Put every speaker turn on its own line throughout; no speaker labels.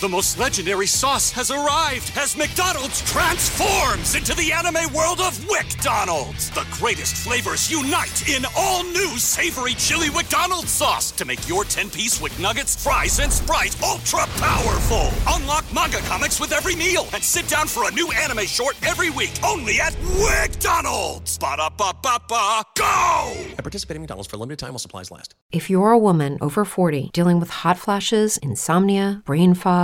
The most legendary sauce has arrived as McDonald's transforms into the anime world of WickDonald's. The greatest flavors unite in all new savory chili McDonald's sauce to make your 10-piece Wick Nuggets, fries, and Sprite ultra powerful. Unlock manga comics with every meal and sit down for a new anime short every week only at WickDonald's. Ba-da-ba-ba-ba, go!
At participating McDonald's for a limited time while supplies last.
If you're a woman over 40 dealing with hot flashes, insomnia, brain fog,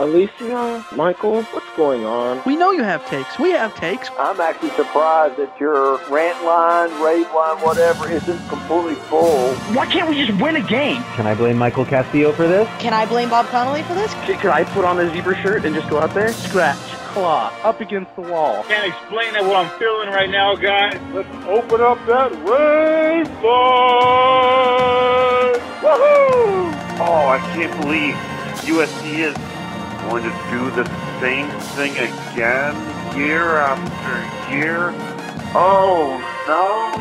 Alicia, Michael, what's going on?
We know you have takes. We have takes.
I'm actually surprised that your rant line, rave line, whatever, isn't completely full.
Why can't we just win a game?
Can I blame Michael Castillo for this?
Can I blame Bob Connolly for this?
Could I put on a zebra shirt and just go out there?
Scratch, claw, up against the wall. Can't explain it what I'm feeling right now, guys. Let's open up that rave line! Woohoo!
Oh, I can't believe USC is going to do the same thing again year after year. Oh no!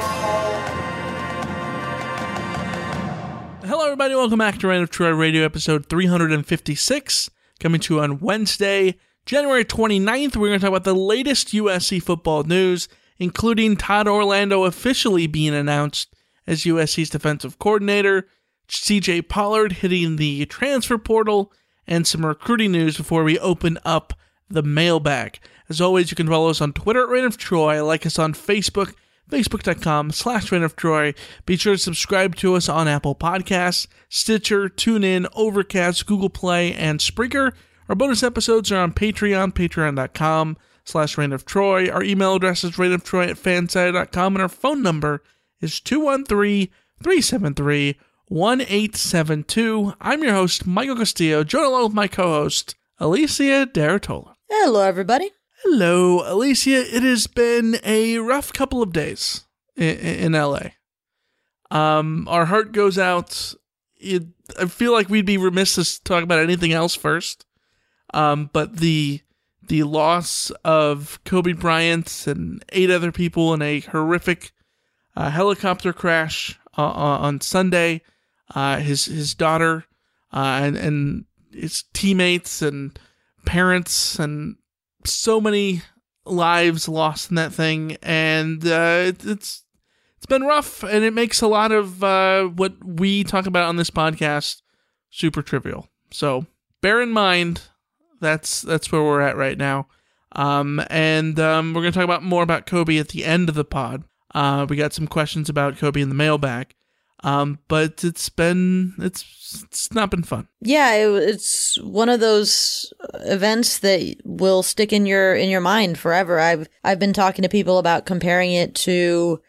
Hello, everybody. Welcome back to Reign of Troy Radio, episode 356, coming to you on Wednesday, January 29th. We're going to talk about the latest USC football news, including Todd Orlando officially being announced as USC's defensive coordinator, CJ Pollard hitting the transfer portal, and some recruiting news before we open up the mailbag. As always, you can follow us on Twitter at Reign of Troy, like us on Facebook, facebook.com slash Reign of Troy. Be sure to subscribe to us on Apple Podcasts, Stitcher, TuneIn, Overcast, Google Play, and Spreaker. Our bonus episodes are on Patreon, patreon.com slash Reign of Troy. Our email address is reignoftroy at fansided.com, and our phone number is 213 373 1872. I'm your host, Michael Castillo, joined along with my co host, Alicia de Artola.
Hello, everybody.
Hello, Alicia. It has been a rough couple of days in, in LA. Um, our heart goes out. It, I feel like we'd be remiss to talk about anything else first. Um, but the the loss of Kobe Bryant and eight other people in a horrific uh, helicopter crash uh, on Sunday uh, his his daughter, uh, and and his teammates and parents and so many lives lost in that thing, and uh, it, it's it's been rough, and it makes a lot of uh, what we talk about on this podcast super trivial. So bear in mind that's that's where we're at right now. Um, and um, we're gonna talk about more about Kobe at the end of the pod. Uh, we got some questions about Kobe in the mailbag. Um, but it's been it's it's not been fun.
Yeah, it, it's one of those events that will stick in your in your mind forever. I've I've been talking to people about comparing it to,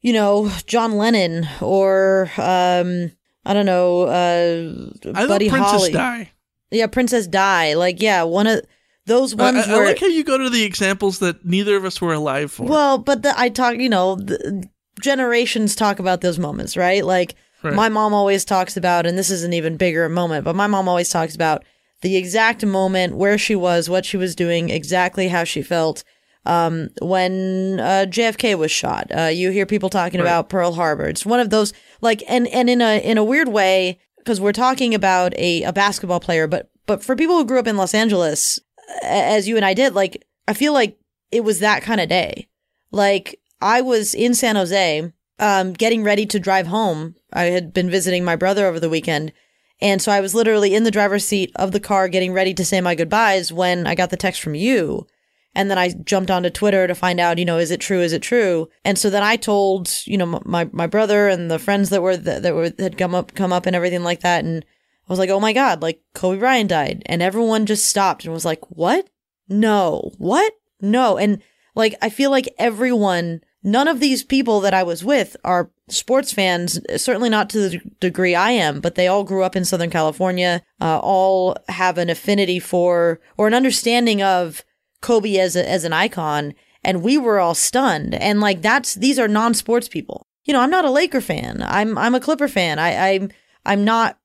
you know, John Lennon or um I don't know, uh,
I
Buddy
Princess
Holly.
Di.
Yeah, Princess Di. Like, yeah, one of those ones
I, I
were.
like how you go to the examples that neither of us were alive for.
Well, but the, I talk, you know, the, generations talk about those moments, right? Like
Right.
my mom always talks about, and this is an even bigger moment, but my mom always talks about the exact moment where she was, what she was doing, exactly how she felt um, when uh, JFK was shot. Uh, you hear people talking
Right.
about Pearl Harbor. It's one of those like, and and in a in a weird way, because we're talking about a, a basketball player, but but for people who grew up in Los Angeles, as you and I did, like I feel like it was that kind of day. Like I was in San Jose, um, getting ready to drive home. I had been visiting my brother over the weekend. And so I was literally in the driver's seat of the car getting ready to say my goodbyes when I got the text from you. And then I jumped onto Twitter to find out, you know, is it true? Is it true? And so then I told, you know, my, my brother and the friends that were, that, that were, had come up, come up and everything like that. And I was like, oh my God, like Kobe Bryant died. And everyone just stopped and was like, what? No. What? No. And like, I feel like everyone none of these people that I was with are sports fans, certainly not to the degree I am, but they all grew up in Southern California, uh, all have an affinity for or an understanding of Kobe as a, as an icon. And we were all stunned. And like that's these are non sports people. You know, I'm not a Laker fan. I'm I'm a Clipper fan. I, I'm I'm not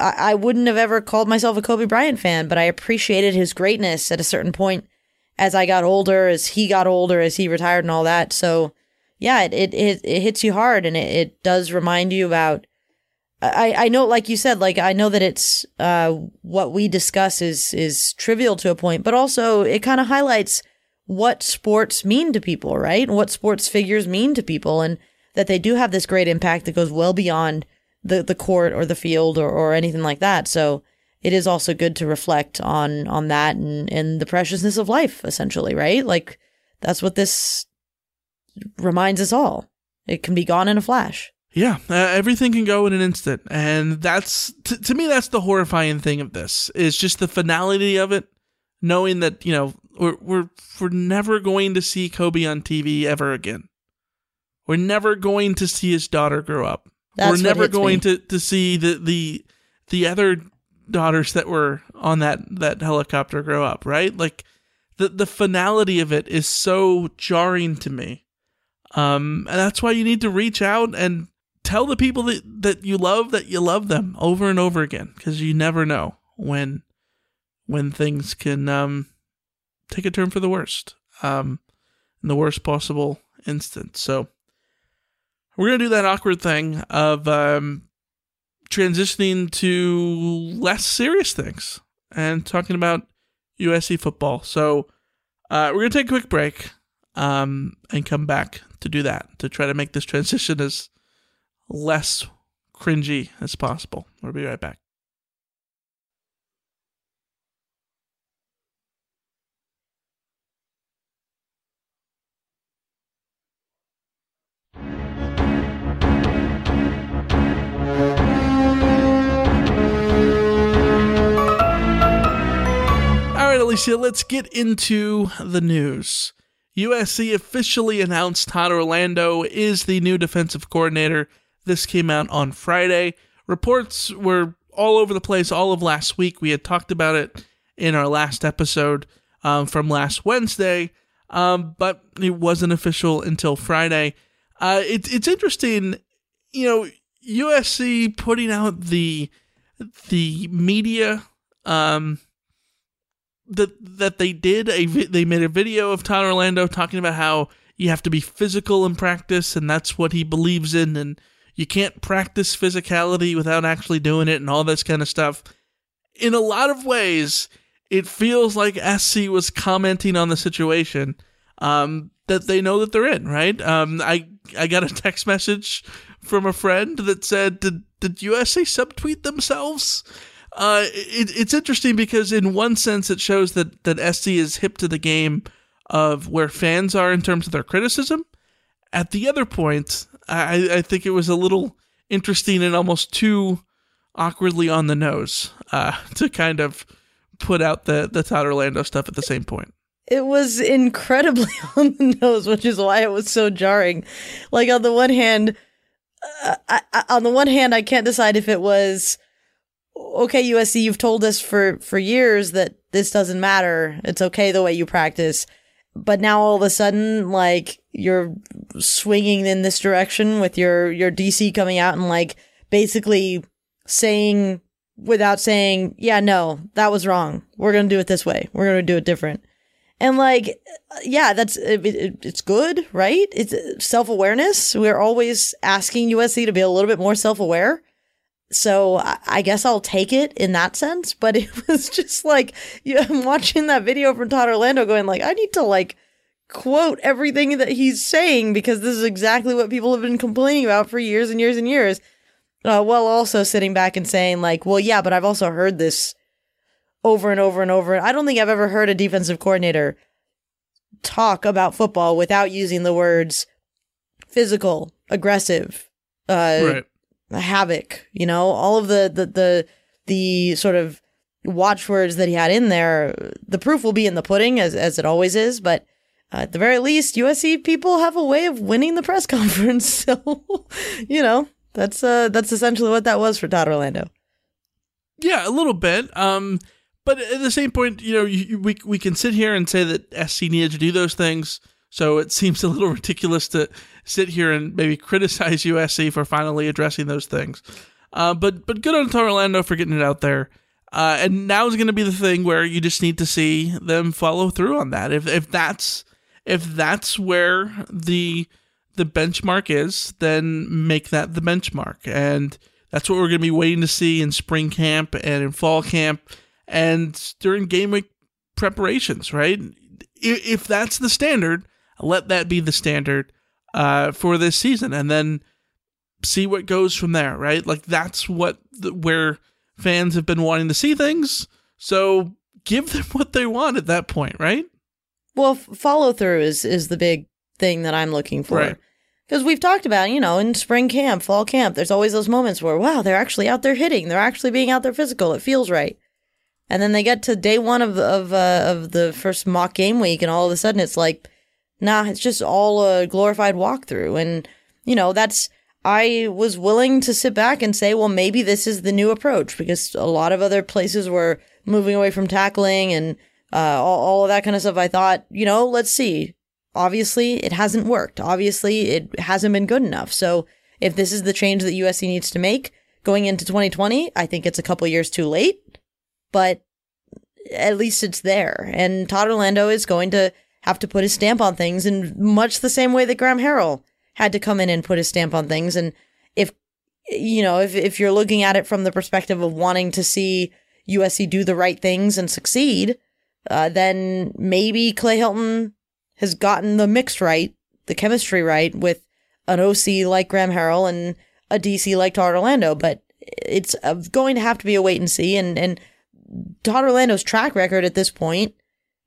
I, I wouldn't have ever called myself a Kobe Bryant fan, but I appreciated his greatness at a certain point as I got older, as he got older, as he retired and all that. So yeah, it, it, it, it hits you hard and it, it does remind you about, I, I know, like you said, like I know that it's, uh, what we discuss is, is trivial to a point, but also it kind of highlights what sports mean to people, right? What sports figures mean to people and that they do have this great impact that goes well beyond the, the court or the field or, or anything like that. So it is also good to reflect on, on that and, and the preciousness of life, essentially, right? Like that's what this reminds us all. It can be gone in a flash.
Yeah, uh, everything can go in an instant, and that's t- to me that's the horrifying thing of this is just the finality of it, knowing that you know we're we're we're never going to see Kobe on TV ever again. We're never going to see his daughter grow up.
That's
we're never going
me.
to to see the the the other daughters that were on that that helicopter grow up. Right, like the the finality of it is so jarring to me um, and that's why you need to reach out and tell the people that, that you love that you love them over and over again because you never know when when things can um, take a turn for the worst um, in the worst possible instance. So we're gonna do that awkward thing of um, transitioning to less serious things and talking about USC football. So uh, we're gonna take a quick break um, and come back to do that to try to make this transition as less cringy as possible. We'll be right back. Alicia, let's get into the news. USC officially announced Todd Orlando is the new defensive coordinator. This came out on Friday. Reports were all over the place all of last week. We had talked about it in our last episode um, from last Wednesday, um, but it wasn't official until Friday. Uh, it, it's interesting, you know, USC putting out the the media um, that that they did a vi- they made a video of Todd Orlando talking about how you have to be physical in practice and that's what he believes in and you can't practice physicality without actually doing it and all this kind of stuff. In a lot of ways, it feels like SC was commenting on the situation um, that they know that they're in, right? Um, I I got a text message from a friend that said, "Did did USC subtweet themselves?" Uh, it, it's interesting because in one sense it shows that that SC is hip to the game of where fans are in terms of their criticism. At the other point, I, I think it was a little interesting and almost too awkwardly on the nose uh, to kind of put out the the Todd Orlando stuff at the same point.
It was incredibly on the nose, which is why it was so jarring. Like on the one hand, uh, I, I, on the one hand, I can't decide if it was okay, USC, you've told us for for years that this doesn't matter. It's okay the way you practice. But now all of a sudden, like you're swinging in this direction with your your DC coming out and like basically saying without saying, yeah, no, that was wrong. We're gonna do it this way. We're gonna do it different. And like, yeah, that's it, it, it's good, right? It's uh, self awareness. We're always asking USC to be a little bit more self aware. So I, guess I'll take it in that sense. But it was just like yeah, I'm watching that video from Todd Orlando, going like, I need to like quote everything that he's saying because this is exactly what people have been complaining about for years and years and years. Uh, while also sitting back and saying like, well, yeah, but I've also heard this over and over and over. I don't think I've ever heard a defensive coordinator talk about football without using the words physical, aggressive, uh,
Right.
Havoc. You know, all of the the the the sort of watchwords that he had in there. The proof will be in the pudding, as as it always is. But uh, at the very least, USC people have a way of winning the press conference. So, you know, that's uh, that's essentially what that was for Todd Orlando.
Yeah, a little bit. Um, but at the same point, you know, you, we we can sit here and say that SC needed to do those things. So it seems a little ridiculous to sit here and maybe criticize USC for finally addressing those things. Uh, but but good on Orlando for getting it out there. Uh, and now is going to be the thing where you just need to see them follow through on that. If if that's if that's where the the benchmark is, then make that the benchmark. And that's what we're going to be waiting to see in spring camp and in fall camp and during game week preparations, right? If that's the standard, let that be the standard uh, for this season, and then see what goes from there, right? Like that's what the, where fans have been wanting to see things. So give them what they want at that point, right?
Well, follow through is is the big thing that I'm looking for.
Right.
Because we've talked about, you know, in spring camp, fall camp, there's always those moments where, wow, they're actually out there hitting. They're actually being out there physical. It feels right. And then they get to day one of of uh, of the first mock game week, and all of a sudden it's like, nah, it's just all a glorified walkthrough. And you know, that's I was willing to sit back and say, well, maybe this is the new approach because a lot of other places were moving away from tackling and uh, all, all of that kind of stuff. I thought, you know, let's see. Obviously, it hasn't worked. Obviously, it hasn't been good enough. So, if this is the change that USC needs to make going into 2020, I think it's a couple years too late but at least it's there. And Todd Orlando is going to have to put his stamp on things in much the same way that Graham Harrell had to come in and put his stamp on things. And if, you know, if, if you're looking at it from the perspective of wanting to see USC do the right things and succeed, uh, then maybe Clay Helton has gotten the mix right, the chemistry right with an OC like Graham Harrell and a DC like Todd Orlando. But it's uh, going to have to be a wait and see. And, and, Todd Orlando's track record at this point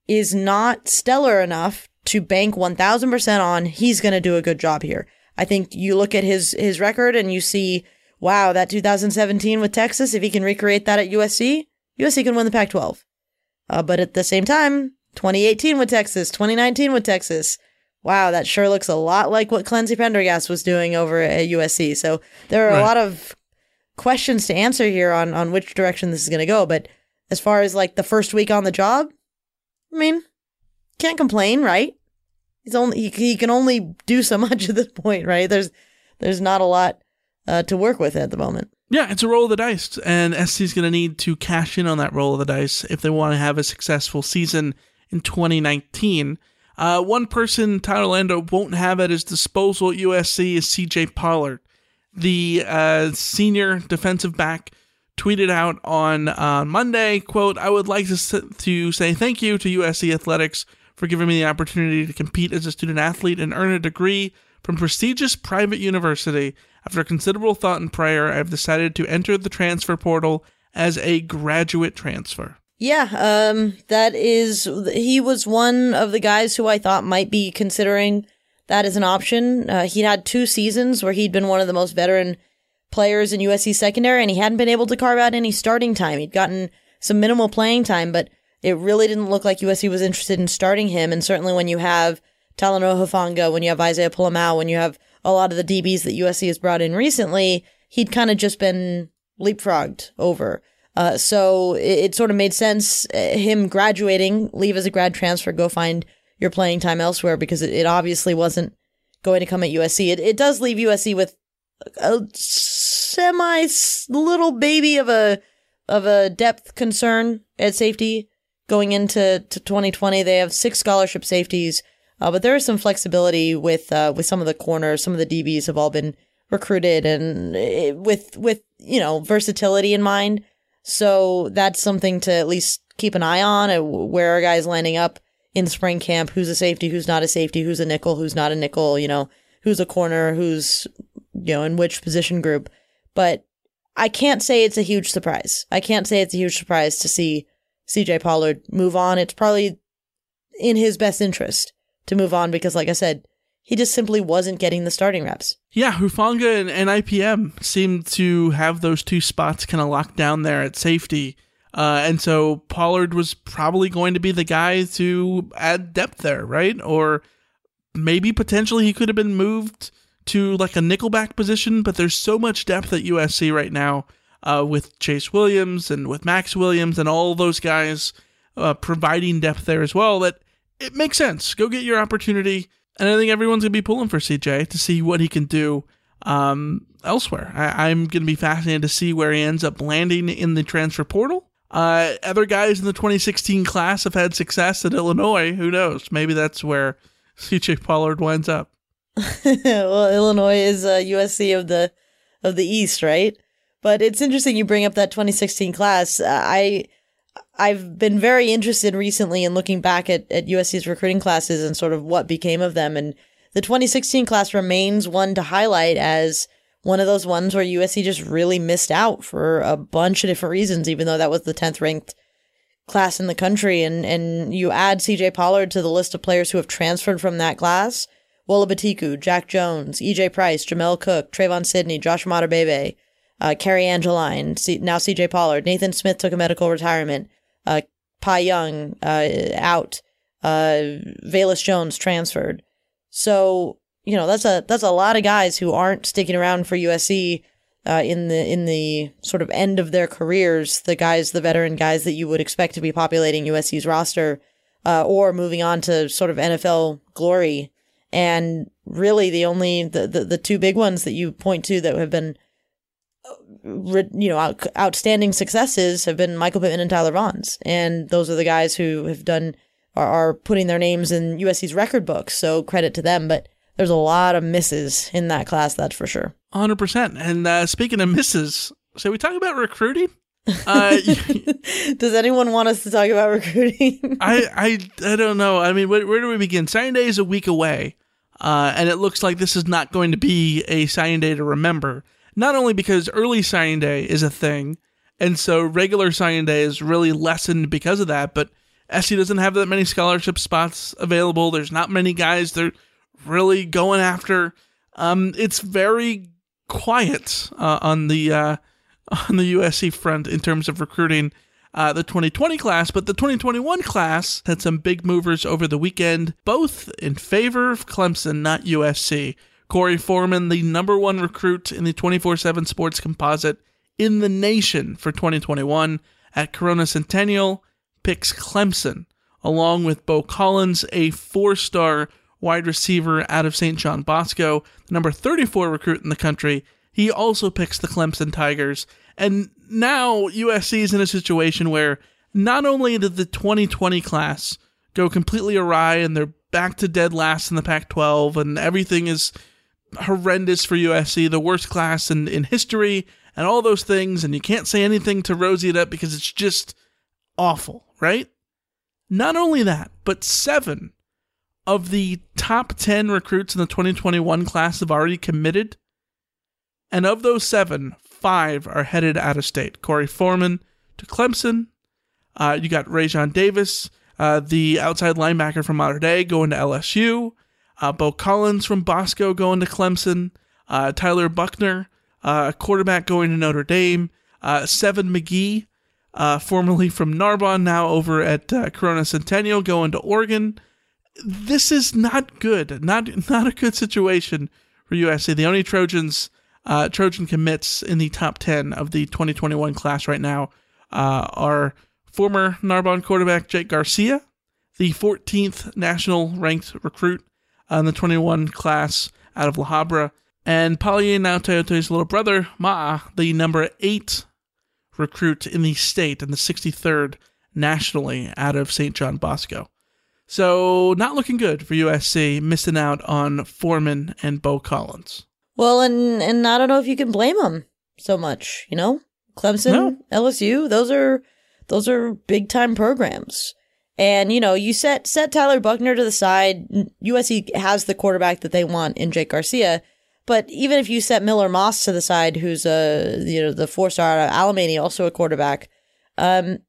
is not stellar enough to bank 1000% on he's going to do a good job here. I think you look at his his record and you see, wow, that 2017 with Texas, if he can recreate that at USC, USC can win the Pac-12. Uh, but at the same time, 2018 with Texas, 2019 with Texas, wow, that sure looks a lot like what Clancy Pendergast was doing over at USC. So there are right. a lot of questions to answer here on on which direction this is going to go, but as far as like the first week on the job, I mean, can't complain, right? He's only he, can only do so much at this point, right? There's there's not a lot uh, to work with at the moment.
Yeah, it's a roll of the dice, and SC's going to need to cash in on that roll of the dice if they want to have a successful season in 2019. Uh, one person Tyler Orlando won't have at his disposal at USC is CJ Pollard, the uh, senior defensive back tweeted out on uh, Monday, quote, I would like to, to say thank you to USC Athletics for giving me the opportunity to compete as a student athlete and earn a degree from prestigious private university. After considerable thought and prayer, I have decided to enter the transfer portal as a graduate transfer.
Yeah, um, that is, he was one of the guys who I thought might be considering that as an option. Uh, he'd had two seasons where he'd been one of the most veteran players in USC secondary, and he hadn't been able to carve out any starting time. He'd gotten some minimal playing time, but it really didn't look like USC was interested in starting him. And certainly when you have Talanoa Hufanga, when you have Isaiah Pola-Mao, when you have a lot of the DBs that USC has brought in recently, he'd kind of just been leapfrogged over. Uh, so it, it, sort of made sense uh, him graduating, leave as a grad transfer, go find your playing time elsewhere because it, it obviously wasn't going to come at USC. It, it does leave USC with a semi little baby of a of a depth concern at safety going into to 2020. They have six scholarship safeties, uh, but there is some flexibility with uh, with some of the corners. Some of the DBs have all been recruited and it, with with you know versatility in mind. So that's something to at least keep an eye on. Uh, where are guys lining up in spring camp? Who's a safety? Who's not a safety? Who's a nickel? Who's not a nickel? You know, who's a corner? Who's you know in which position group? But I can't say it's a huge surprise. I can't say it's a huge surprise to see CJ Pollard move on. It's probably in his best interest to move on because, like I said, he just simply wasn't getting the starting reps.
Yeah, Hufanga and, and IPM seemed to have those two spots kind of locked down there at safety. Uh, and so Pollard was probably going to be the guy to add depth there, right? Or maybe potentially he could have been moved to like a nickelback position, but there's so much depth at USC right now uh, with Chase Williams and with Max Williams and all those guys uh, providing depth there as well that it makes sense. Go get your opportunity. And I think everyone's going to be pulling for CJ to see what he can do um, elsewhere. I, am going to be fascinated to see where he ends up landing in the transfer portal. Uh, other guys in the 2016 class have had success at Illinois. Who knows? Maybe that's where CJ Pollard winds up.
well, Illinois is uh, USC of the of the East, right? But it's interesting you bring up that 2016 class. Uh, I I've been very interested recently in looking back at, at USC's recruiting classes and sort of what became of them. And the 2016 class remains one to highlight as one of those ones where USC just really missed out for a bunch of different reasons, even though that was the 10th ranked class in the country. And, and you add CJ Pollard to the list of players who have transferred from that class. Wole Betiku, Jack Jones, EJ Price, Jamel Cook, Trevon Sidney, Josh Imatorbhebhe, uh, Cary Angeline, C- now CJ Pollard, Nathan Smith took a medical retirement, uh, Pai Young, uh, out, uh, Velus Jones transferred. So you know that's a that's a lot of guys who aren't sticking around for USC uh, in the in the sort of end of their careers. The guys, the veteran guys that you would expect to be populating USC's roster, uh, or moving on to sort of NFL glory. And really, the only the, the, the two big ones that you point to that have been uh, you know out, outstanding successes have been Michael Pittman and Tyler Vaughns, and those are the guys who have done are, are putting their names in USC's record books. So credit to them, but there's a lot of misses in that class, that's for sure.
100%. And uh, speaking of misses, so we talk about recruiting? Uh,
Does anyone want us to talk about recruiting?
I, I I don't know. I mean, where, where do we begin? Signing day is a week away, uh, and it looks like this is not going to be a signing day to remember. Not only because early signing day is a thing, and so regular signing day is really lessened because of that, but SC doesn't have that many scholarship spots available. There's not many guys. They're really going after. Um, it's very quiet uh, on the uh, on the USC front in terms of recruiting uh, the 2020 class, but the 2021 class had some big movers over the weekend, both in favor of Clemson, not USC. Korey Foreman, the number one recruit in the 24 7 sports composite in the nation for 2021 at Corona Centennial, picks Clemson, along with Beaux Collins, a four star wide receiver out of St. John Bosco, the number 34 recruit in the country. He also picks the Clemson Tigers. And now USC is in a situation where not only did the 2020 class go completely awry and they're back to dead last in the Pac 12 and everything is horrendous for USC, the worst class in, in history, and all those things, and you can't say anything to rosy it up because it's just awful, right? Not only that, but seven of the top 10 recruits in the 2021 class have already committed. And of those seven, five are headed out of state. Korey Foreman to Clemson. Uh, you got Raesjon Davis, uh, the outside linebacker from Mater Dei, going to LSU. Uh, Beaux Collins from Bosco going to Clemson. Uh, Tyler Buckner, uh, quarterback going to Notre Dame. Uh, Seven McGee, formerly from Narbonne, now over at Corona Centennial, going to Oregon this is not good. Not not a good situation for USC. The only Trojans uh, Trojan commits in the top ten of the 2021 class right now uh, are former Narbonne quarterback Jake Garcia, the 14th national ranked recruit in the 21 class out of La Habra, and Palaie Gaoteote's little brother Ma'a, the number eight recruit in the state and the 63rd nationally out of St. John Bosco. So, not looking good for USC, missing out on Foreman and Beaux Collins.
Well, and and I don't know if you can blame them so much. You know, Clemson, no. LSU, those are those are big time programs. And you know, you set set Tyler Buckner to the side. USC has the quarterback that they want in Jake Garcia. But even if you set Miller Moss to the side, who's a you know the four star Alemany, also a quarterback, um,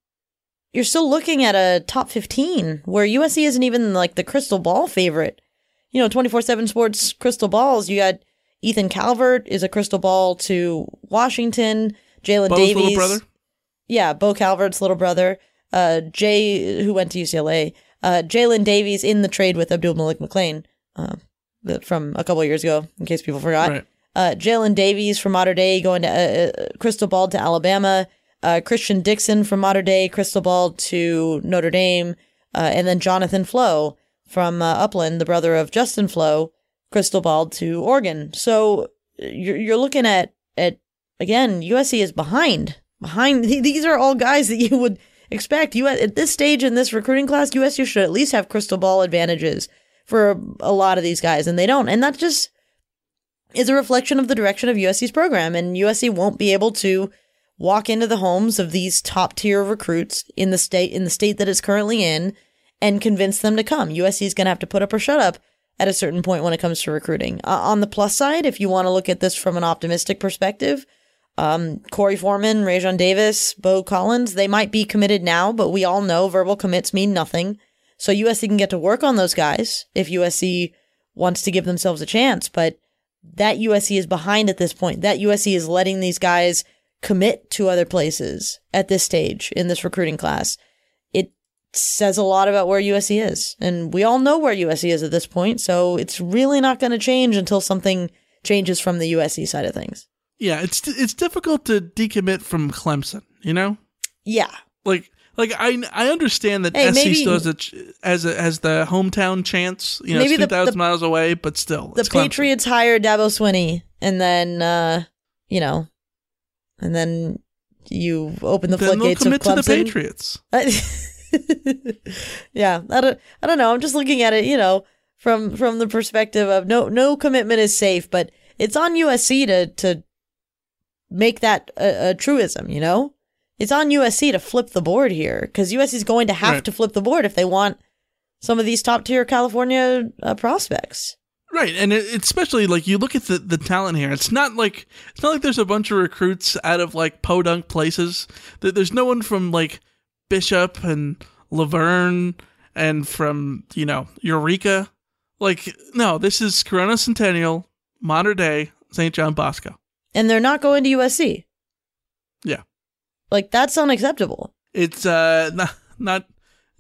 you're still looking at a top 15 where USC isn't even like the crystal ball favorite. You know, 24 7 sports crystal balls. You got Ethan Calvert is a crystal ball to Washington, Jaylin Davies.
brother?
yeah, Bo Calvert's little brother, uh, Jay, who went to UCLA, uh, Jaylin Davies in the trade with Abdul Malik McClain, uh, the- from a couple of years ago, in case people forgot.
Right.
Uh, Jaylin Davies from Mater Dei going to uh, uh, Crystal Ball to Alabama. Uh, Christian Dixon from Mater Dei, Crystal Ball to Notre Dame, uh, and then Jonathan Flowe from uh, Upland, the brother of Justin Flowe, Crystal Ball to Oregon. So uh, you're you're looking at at again, USC is behind. Behind these are all guys that you would expect. You at this stage in this recruiting class, USC should at least have crystal ball advantages for a lot of these guys, and they don't. And that just is a reflection of the direction of USC's program. And USC won't be able to walk into the homes of these top tier recruits in the state in the state that it's currently in and convince them to come. USC is going to have to put up or shut up at a certain point when it comes to recruiting. Uh, on the plus side, if you want to look at this from an optimistic perspective, um, Korey Foreman, Raesjon Davis, Beaux Collins, they might be committed now, but we all know verbal commits mean nothing. So USC can get to work on those guys if USC wants to give themselves a chance. But that USC is behind at this point. That USC is letting these guys commit to other places at this stage in this recruiting class. Says a lot about where USC is. And we all know where USC is at this point. So it's really not going to change until something changes from the USC side of things.
Yeah, it's it's difficult to decommit from Clemson. You know,
Yeah.
like like I I understand that
Hey,
SC
maybe-
still has a as a has the hometown chance. You know,
Maybe
two thousand miles away, but still,
the
Clemson.
Patriots hire Dabo Swinney, and then uh, you know, and then you open the
Then they'll
floodgates of
commit to the Patriots.
yeah, I don't, I don't know. I'm just looking at it, you know, from from the perspective of no no commitment is safe, but it's on USC to to make that a, a truism. You know, it's on USC to flip the board here because USC is going to have
Right.
to flip the board if they want some of these top tier California uh, prospects.
Right, and it, especially like you look at the, the talent here. It's not like it's not like there's a bunch of recruits out of like podunk places. There- There's no one from like Bishop and Laverne and from you know Eureka. Like no, this is Corona Centennial, Mater Dei St. John Bosco.
and they're not going to USC.
Yeah,
Like that's unacceptable.
it's uh not not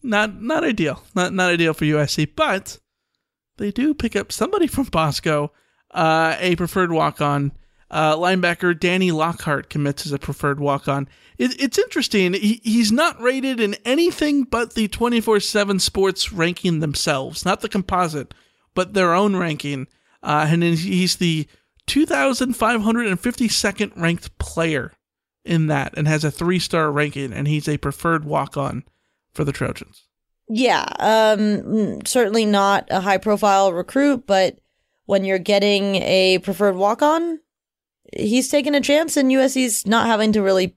not not ideal, not not ideal for USC, but they do pick up somebody from Bosco, uh, a preferred walk on. Uh, linebacker Danny Lockhart commits as a preferred walk on. It, it's interesting. He, he's not rated in anything but the 24 7 sports ranking themselves, not the composite, but their own ranking. Uh, and he's the 2,552nd ranked player in that and has a three star ranking, and he's a preferred walk on for the Trojans.
Yeah, um, certainly not a high profile recruit, but when you're getting a preferred walk on, he's taking a chance, and USC's not having to really.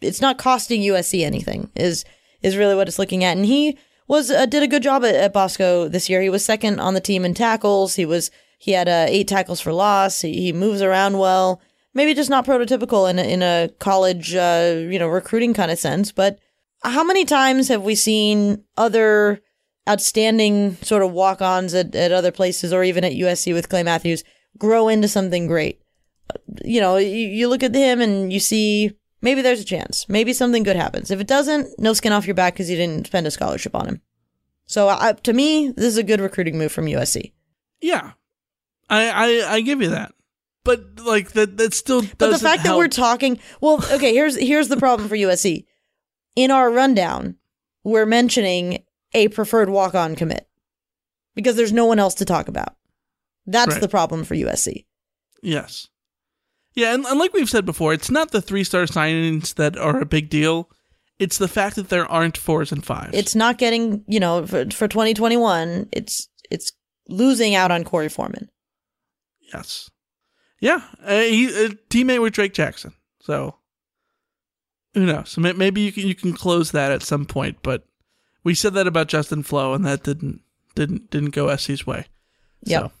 It's not costing USC anything. Is is really what it's looking at, and he was uh, did a good job at, at Bosco this year. He was second on the team in tackles. He was he had uh, eight tackles for loss. He, he moves around well. Maybe just not prototypical in a, in a college, uh, you know, recruiting kind of sense, but how many times have we seen other outstanding sort of walk-ons at, at other places or even at USC with Clay Matthews grow into something great? You know, you, you look at him and you see maybe there's a chance. Maybe something good happens. If it doesn't, no skin off your back because you didn't spend a scholarship on him. So I, to me, this is a good recruiting move from USC.
Yeah, I I, I give you that, but like that that still doesn't
But the fact that we're talking, well, okay, here's here's the problem for USC. In our rundown, we're mentioning a preferred walk-on commit because there's no one else to talk about. That's
Right.
the problem for USC.
Yes. Yeah, and, and like we've said before, it's not the three star signings that are a big deal. It's the fact that there aren't fours and fives.
It's not getting, you know, for, for 2021, it's it's losing out on Korey Foreman.
yes. Yeah, uh, he a teammate with Drake Jackson. So who knows? May- Maybe you can you can close that at some point. But we said that about Justin Flowe, and that didn't didn't didn't go SC's way. So,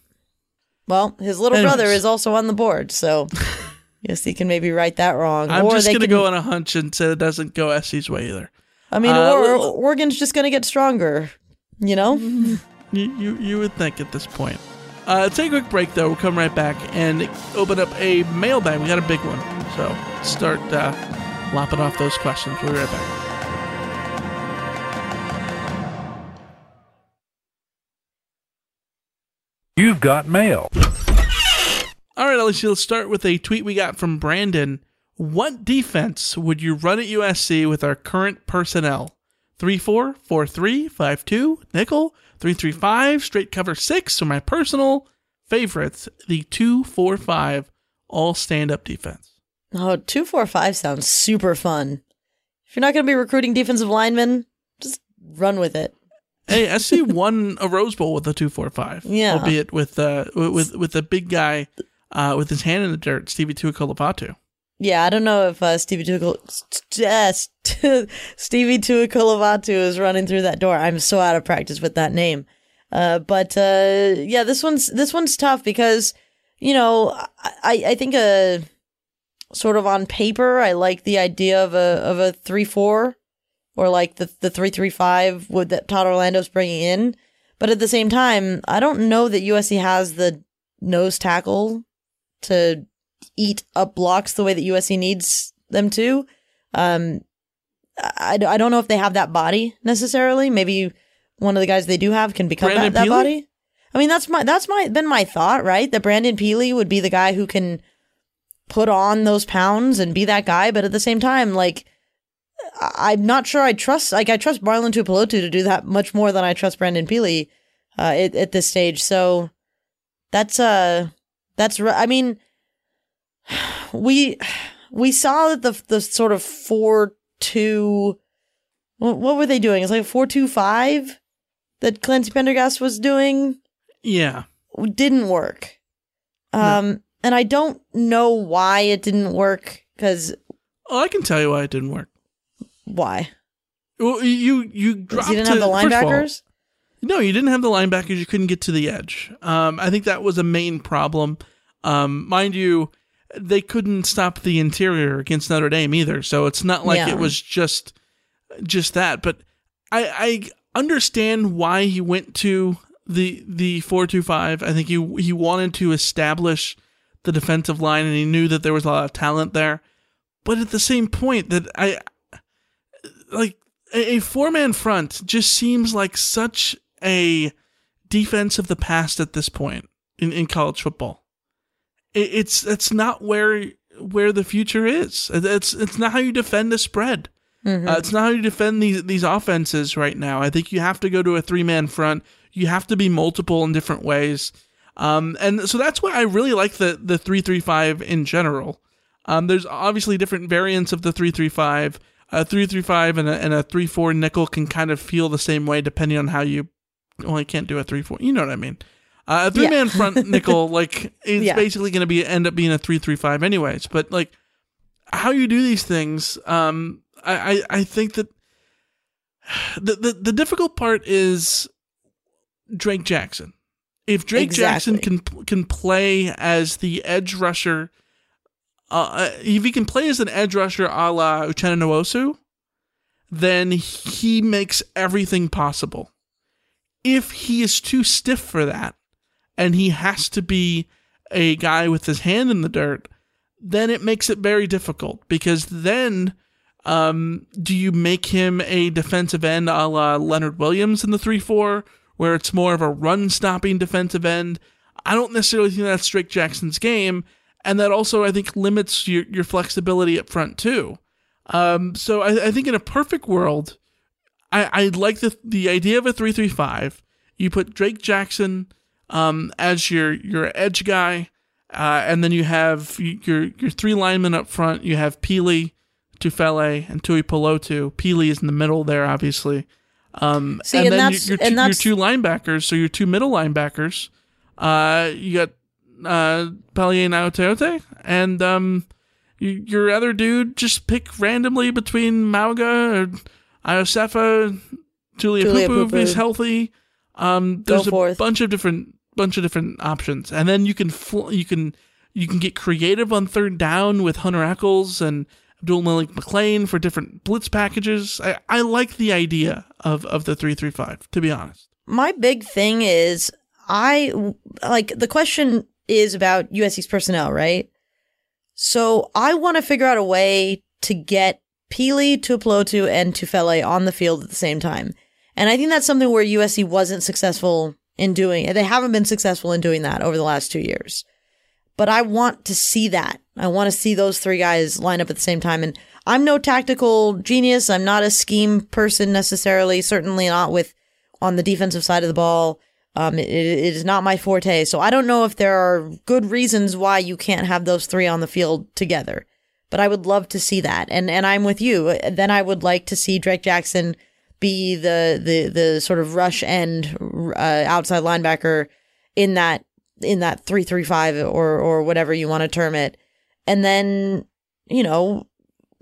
Well, his little
Anyways.
brother is also on the board, so USC can maybe right that wrong.
I'm
or
just gonna go on a hunch and say it doesn't go SC's way either.
I mean,
Uh,
or,
l-
Oregon's just going to get stronger, you know?
You, you you would think at this point. Uh, take a quick break though. We'll come right back and open up a mailbag. We got a big one, so start uh, lopping off those questions. We'll be right back.
You've got mail.
All right, Alicia, let's start with a tweet we got from Brandon. What defense would you run at USC with our current personnel? 3 4, 4 3, 5 2, nickel, 3 3 5, straight cover 6, or my personal favorites, the 2 4 5 all stand up defense.
Oh, 245 sounds super fun. If you're not going to be recruiting defensive linemen, just run with it.
Hey, SC won a Rose Bowl with a 245.
Yeah.
Albeit with uh with with the big guy uh with his hand in the dirt, Stevie Tuikolopatu.
Yeah, I don't know if uh, Stevie Tuikul- Stevie Tuikulivatu is running through that door. I'm so out of practice with that name. Uh, but uh, yeah, this one's this one's tough because you know I I think a sort of on paper I like the idea of a of a three four or like the the three three five with that Todd Orlando's bringing in, but at the same time I don't know that USC has the nose tackle to eat up blocks the way that USC needs them to. Um, I, I don't know if they have that body necessarily. Maybe one of the guys they do have can become that, that body. I mean, that's my that's my been my thought, right? That Brandon Pili would be the guy who can put on those pounds and be that guy, but at the same time, like I'm not sure I trust like I trust Marlon Tuipulotu to do that much more than I trust Brandon Pili uh, at, at this stage. So that's uh that's right. I mean we we saw that the the sort of four two what, were they doing? It's like four two five that Clancy Pendergast was doing
Yeah.
didn't work. Um, and I don't know why it didn't work because
Oh, I can tell you why it didn't work.
why?
Well, you you dropped
you didn't have the
of all-
linebackers.
No, you didn't have the linebackers. You couldn't get to the edge. Um, I think that was a main problem. Um, mind you, they couldn't stop the interior against Notre Dame either. So it's not like
Yeah.
it was just just that. But I, I understand why he went to the the four two five. I think he he wanted to establish the defensive line, and he knew that there was a lot of talent there. But at the same point, that I like a, four man front just seems like such a defense of the past at this point in, in college football. It, it's it's not where where the future is. It's it's not how you defend the spread.
Mm-hmm.
Uh, it's not how you defend these these offenses right now. I think you have to go to a three man front. You have to be multiple in different ways. Um, and so that's why I really like the the three three five in general. Um, there's obviously different variants of the three three five. A three three five and a and a three four nickel can kind of feel the same way depending on how you. Well, I can't do a three four. You know what I mean. Uh, a three man
Yeah.
front nickel like is
Yeah.
basically going to be end up being a three three five anyways. But like how you do these things, um, I, I, I think that the, the the difficult part is Drake Jackson. If Drake Jackson can can play as the edge rusher, uh, if he can play as an edge rusher a la Uchenna Nwosu, then he makes everything possible. If he is too stiff for that, and he has to be a guy with his hand in the dirt, then it makes it very difficult because then um, do you make him a defensive end a la Leonard Williams in the 3 4, where it's more of a run stopping defensive end? I don't necessarily think that's Drake Jackson's game. And that also, I think, limits your, your flexibility up front, too. Um, so I, I think in a perfect world, I, I like the the idea of a three three five. You put Drake Jackson um, as your your edge guy, uh, and then you have your your three linemen up front. You have Pili, Tufele, and Tui Pelotu. Pili is in the middle there, obviously. Um,
See,
and,
and
then
that's-
your, your,
and
two, your two linebackers. So your two middle linebackers. Uh, you got uh, Palaie Gaoteote, and um, you, your other dude just pick randomly between Mauga or Iosefa, Julia
Julia
Pupu if he's healthy. Um,
Go
there's a
forth.
bunch of different bunch of different options, and then you can fl- you can you can get creative on third down with Hunter Echols and Abdul Malik McClain for different blitz packages. I, I like the idea of of the three three five. To be honest,
My big thing is I like the question is about USC's personnel, right? So I want to figure out a way to get Pili, Tuipulotu, and Tufele on the field at the same time. And I think that's something where USC wasn't successful in doing. it. They haven't been successful in doing that over the last two years. But I want to see that. I want to see those three guys line up at the same time. And I'm no tactical genius. I'm not a scheme person necessarily. Certainly not with on the defensive side of the ball. Um, it, it is not my forte. So I don't know if there are good reasons why you can't have those three on the field together. But I would love to see that. And and I'm with you. Then I would like to see Drake Jackson be the the the sort of rush end uh, outside linebacker in that in that three three five or or whatever you want to term it, and then you know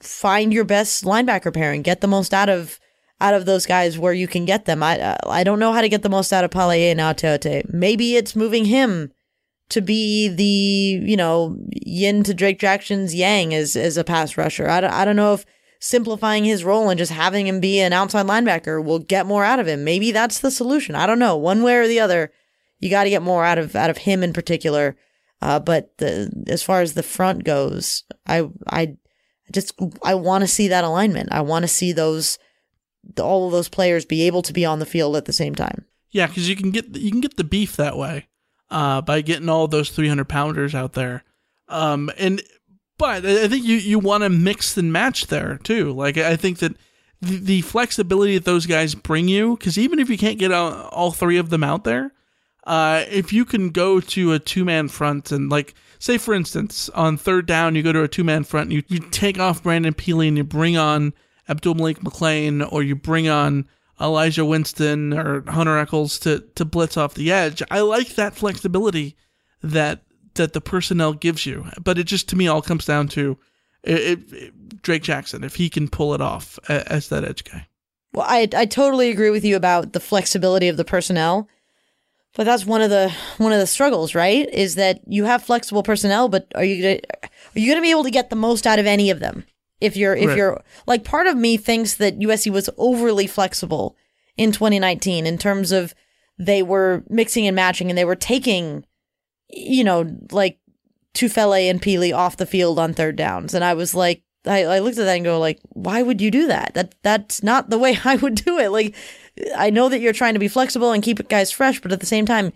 find your best linebacker pairing, get the most out of out of those guys where you can get them. I I don't know how to get the most out of Palaie and. Maybe it's moving him to be the you know yin to Drake Jackson's yang as as a pass rusher. I don't, I don't know if simplifying his role and just having him be an outside linebacker will get more out of him. Maybe that's the solution. I don't know. One way or the other, you got to get more out of out of him in particular. Uh, but the, as far as the front goes, I I just I want to see that alignment. I want to see those all of those players be able to be on the field at the same time.
Yeah, because you can get you can get the beef that way uh, by getting all those 300 pounders out there. Um, and but I think you you want to mix and match there too. Like I think that the, the flexibility that those guys bring you, because even if you can't get all, all three of them out there, uh, if you can go to a two man front and like say for instance on third down you go to a two man front and you, you take off Brandon Pili and you bring on Abdul Malik McClain or you bring on Elijah Winston or Hunter Echols to to blitz off the edge. I like that flexibility that that the personnel gives you. But it just to me all comes down to it, it, Drake Jackson if he can pull it off as that edge guy.
Well, I I totally agree with you about the flexibility of the personnel. But that's one of the one of the struggles, right? Is that you have flexible personnel, but are you gonna, are you going to be able to get the most out of any of them? If you're if right. you're like part of me thinks that USC was overly flexible in 2019 in terms of they were mixing and matching and they were taking you know, like Tufele and Pili off the field on third downs. And I was like, I, I looked at that and go like, why would you do that? That that's not the way I would do it. Like, I know that you're trying to be flexible and keep guys fresh, but at the same time,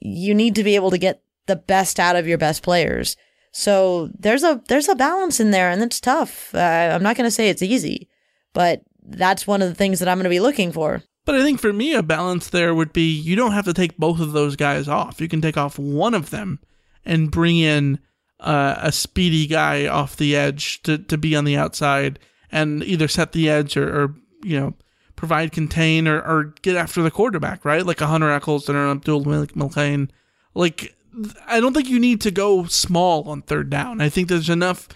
you need to be able to get the best out of your best players. So there's a there's a balance in there, and it's tough. Uh, I'm not going to say it's easy, but that's one of the things that I'm going to be looking for.
But I think for me, a balance there would be you don't have to take both of those guys off. You can take off one of them and bring in uh, a speedy guy off the edge to, to be on the outside and either set the edge or, or you know, provide contain or, or get after the quarterback, right? Like a Hunter Echols or an Abdul McClain. Like, I don't think you need to go small on third down. I think there's enough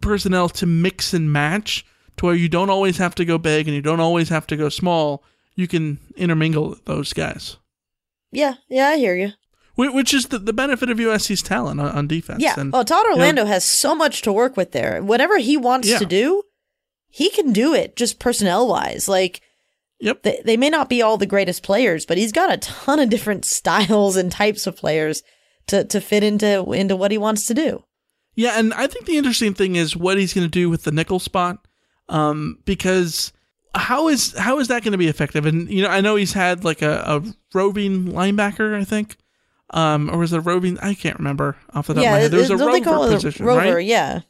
personnel to mix and match to where you don't always have to go big and you don't always have to go small. You can intermingle those guys.
Yeah, yeah, I hear you.
Which is the, the benefit of USC's talent on, on defense.
Yeah.
And,
well, Todd Orlando you know, has so much to work with there. Whatever he wants yeah. to do, he can do it just personnel wise. Like,
Yep.
They, they may not be all the greatest players, but he's got a ton of different styles and types of players to, to fit into into what he wants to do.
Yeah, and I think the interesting thing is what he's going to do with the nickel spot um, because how is how is that going to be effective? And you know, I know he's had like a, a roving linebacker, I think, um, or was it a roving? I can't remember off the top
yeah,
of my head.
There's
a rover
position, rover,
right?
Yeah.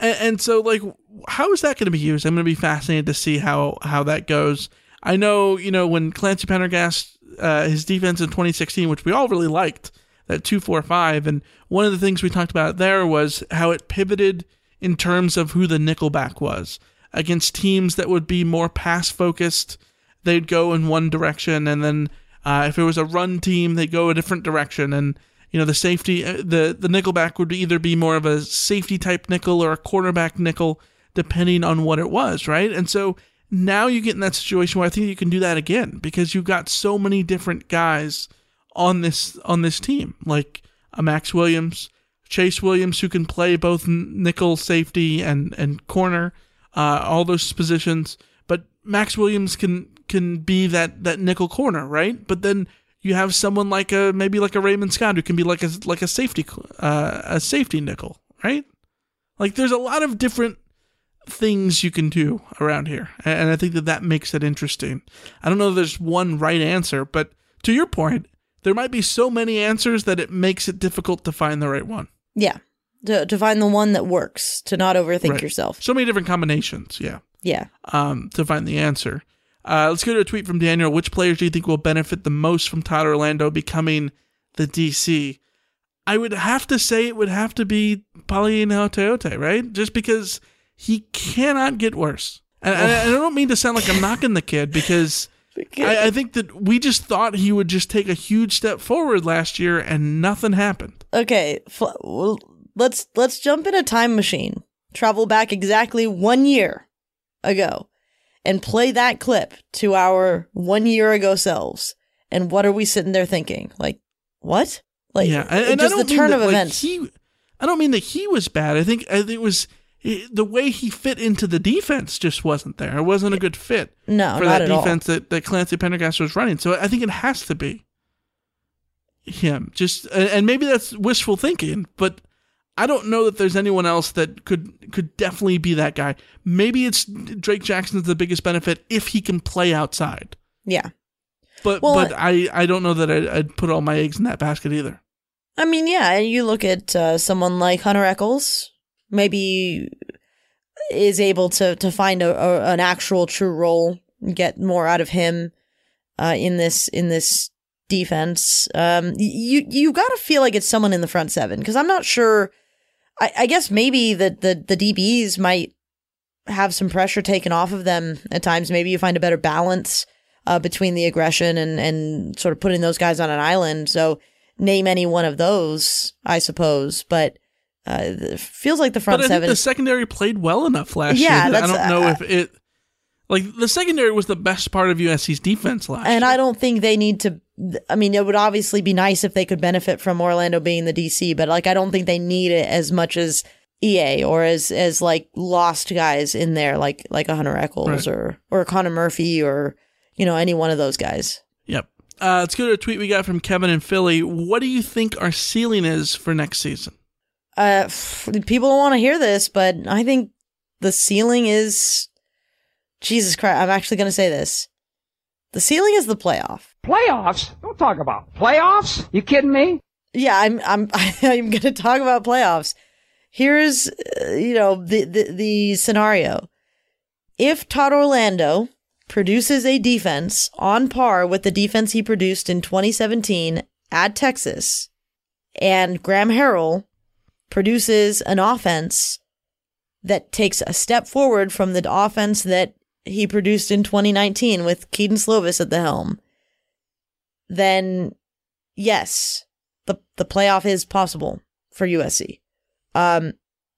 And, and so, like, how is that going to be used? I'm going to be fascinated to see how how that goes. I know, you know, when Clancy Pendergast, uh, his defense in 2016, which we all really liked, that 245, and one of the things we talked about there was how it pivoted in terms of who the nickelback was against teams that would be more pass focused, they'd go in one direction, and then uh, if it was a run team, they'd go a different direction. And you know the safety, uh, the the nickelback would either be more of a safety type nickel or a cornerback nickel, depending on what it was, right? And so now you get in that situation where I think you can do that again because you've got so many different guys on this on this team, like a Max Williams, Chase Williams, who can play both nickel, safety, and and corner uh, all those positions. But Max Williams can can be that that nickel corner, right? But then you have someone like a maybe like a Raymond Scott who can be like a like a safety uh, a safety nickel, right? Like there's a lot of different things you can do around here, and I think that that makes it interesting. I don't know if there's one right answer, but to your point, there might be so many answers that it makes it difficult to find the right one.
Yeah. To, to find the one that works, to not overthink
Right.
yourself.
So many different combinations, yeah,
Yeah.
um, to find the answer. Uh, let's go to a tweet from Daniel. Which players do you think will benefit the most from Todd Orlando becoming the DC? I would have to say it would have to be Palaie Gaoteote, right? Just because he cannot get worse. And, and I don't mean to sound like I'm knocking the kid because I, I think that we just thought he would just take a huge step forward last year and nothing happened.
Okay, let's let's jump in a time machine, travel back exactly one year ago, and play that clip to our one year ago selves. And what are we sitting there thinking? Like, what? Like,
yeah, and,
just the turn
that,
of
like,
events.
He, I don't mean that he was bad. I think it was the way he fit into the defense just wasn't there. It wasn't a good fit
No,
for
not
that
at all.
defense that, that Clancy Pendergast was running. So I think it has to be him. Just and maybe that's wishful thinking, but I don't know that there's anyone else that could could definitely be that guy. Maybe it's Drake Jackson's the biggest benefit if he can play outside.
yeah.
But
Well,
but I, I don't know that I'd, I'd put all my eggs in that basket either.
I mean, yeah, and you look at uh, someone like Hunter Echols, maybe is able to to find a, a an actual true role, get more out of him uh, in this in this defense. Um, you you got to feel like it's someone in the front seven because I'm not sure. I, I guess maybe the, the the DBs might have some pressure taken off of them at times. Maybe you find a better balance uh, between the aggression and and sort of putting those guys on an island. So name any one of those, I suppose. But uh, it feels like the front
but I
seven.
think the secondary played well enough last
Yeah,
year. I don't know
uh,
if it like the secondary was the best part of USC's defense last
and
year.
I don't think they need to. I mean, it would obviously be nice if they could benefit from Orlando being the DC, but like I don't think they need it as much as EA or as as like lost guys in there, like like a Hunter Echols
Right.
or or Connor Murphy or you know any one of those guys.
Yep. Uh, let's go to a tweet we got from Kevin in Philly. What do you think our ceiling is for next season?
Uh, people don't want to hear this, but I think the ceiling is Jesus Christ. I'm actually going to say this. The ceiling is the playoff.
Playoffs? Don't talk about playoffs. You kidding me?
Yeah, I'm I'm I'm going to talk about playoffs. Here's uh, you know the, the the scenario. If Todd Orlando produces a defense on par with the defense he produced in 2017 at Texas, and Graham Harrell produces an offense that takes a step forward from the offense that he produced in 2019 with Kedon Slovis at the helm, then yes, the the playoff is possible for USC. Um,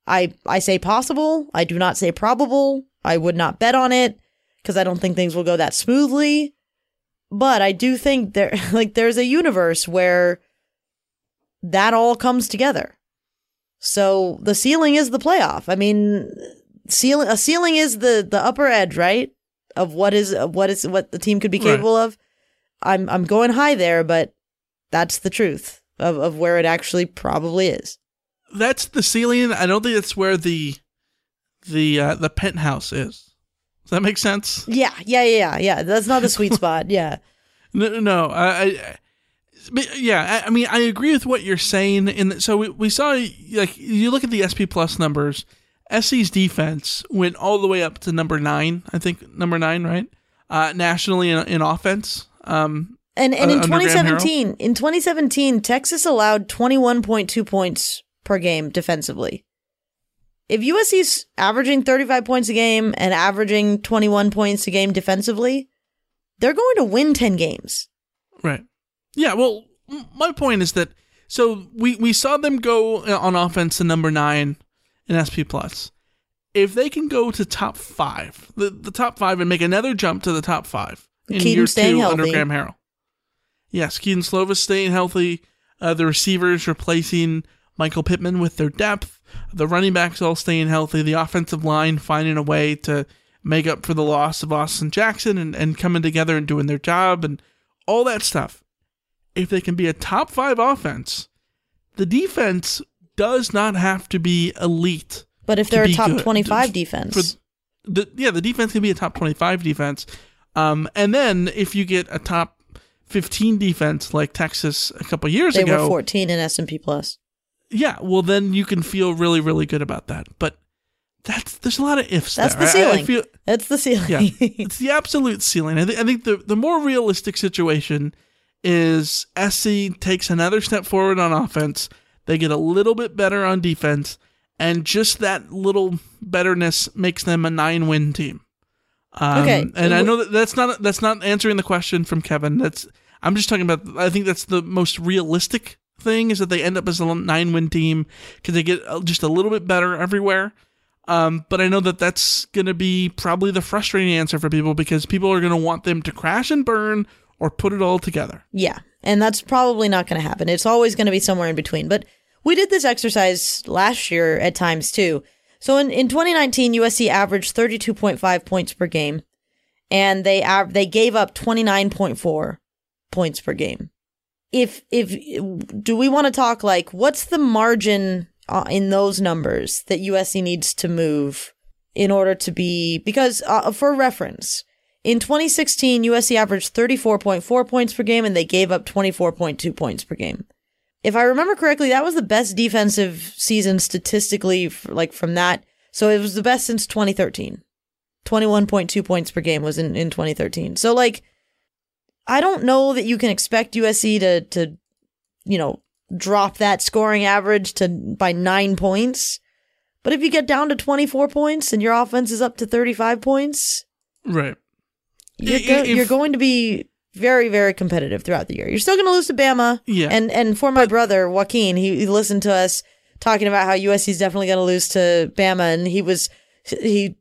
I I say possible. I do not say probable. I would not bet on it because I don't think things will go that smoothly. But I do think there like there's a universe where that all comes together. So the ceiling is the playoff. I mean, ceiling a ceiling is the the upper edge, right? Of what is of what is what the team could be
Right.
capable of. I'm I'm going high there, but that's the truth of of where it actually probably is.
That's the ceiling. I don't think that's where the the uh, the penthouse is. Does that make sense?
Yeah, yeah, yeah, yeah. yeah. That's not the sweet spot. Yeah.
No, no. I, I but yeah. I, I mean, I agree with what you're saying. And so we, we saw like you look at the SP Plus numbers. SC's defense went all the way up to number nine. I think number nine, right? Uh, nationally in, in offense. Um,
And and
uh,
in
under Graham Harrell.
2017, in 2017, Texas allowed 21.2 points per game defensively. If USC's averaging 35 points a game and averaging 21 points a game defensively, they're going to win 10 games.
Right. Yeah. Well, m- my point is that so we we saw them go uh, on offense to number nine in SP Plus. If they can go to top five, the, the top five, and make another jump to the top five in
Kedon
year
staying
two under
healthy.
Graham Harrell. Yes, Kedon Slovis staying healthy. Uh, the receivers replacing Michael Pittman with their depth. The running backs all staying healthy. The offensive line finding a way to make up for the loss of Austin Jackson and, and coming together and doing their job and all that stuff. If they can be a top five offense, the defense does not have to be elite.
But if they're a top
good.
25 defense,
the yeah the defense can be a top twenty five defense, um, and then if you get a top fifteen defense like Texas a couple years
They
ago,
were 14 in S&P Plus.
yeah, well then you can feel really really good about that. But that's there's a lot of ifs.
That's
there.
the
I- I
ceiling.
feel-
That's the ceiling.
yeah, it's the absolute ceiling. I, th- I think the the more realistic situation is SC takes another step forward on offense. They get a little bit better on defense, and just that little betterness makes them a nine win team. Um,
Okay.
and I know that that's not that's not answering the question from Kevin. That's I'm just talking about. I think that's the most realistic thing is that they end up as a nine win team because they get just a little bit better everywhere. Um, but I know that that's going to be probably the frustrating answer for people because people are going to want them to crash and burn or put it all together.
Yeah. And that's probably not going to happen. It's always going to be somewhere in between. But we did this exercise last year at times too. So in, in 2019, USC averaged 32.5 points per game, and they av- they gave up 29.4 points per game. If if do we want to talk like what's the margin uh, in those numbers that USC needs to move in order to be because uh, for reference, in 2016 USC averaged 34.4 points per game and they gave up 24.2 points per game. If I remember correctly, that was the best defensive season statistically, like from that. So it was the best since 2013. 21.2 points per game was in, in 2013. So like, I don't know that you can expect USC to, to, you know, drop that scoring average to by nine points. But if you get down to 24 points and your offense is up to 35 points,
Right.
You're, go-
if-
you're going to be very, very competitive throughout the year. You're still going to lose to Bama.
Yeah.
And and for my brother Joaquin, he, he listened to us talking about how USC is definitely going to lose to Bama, and he was he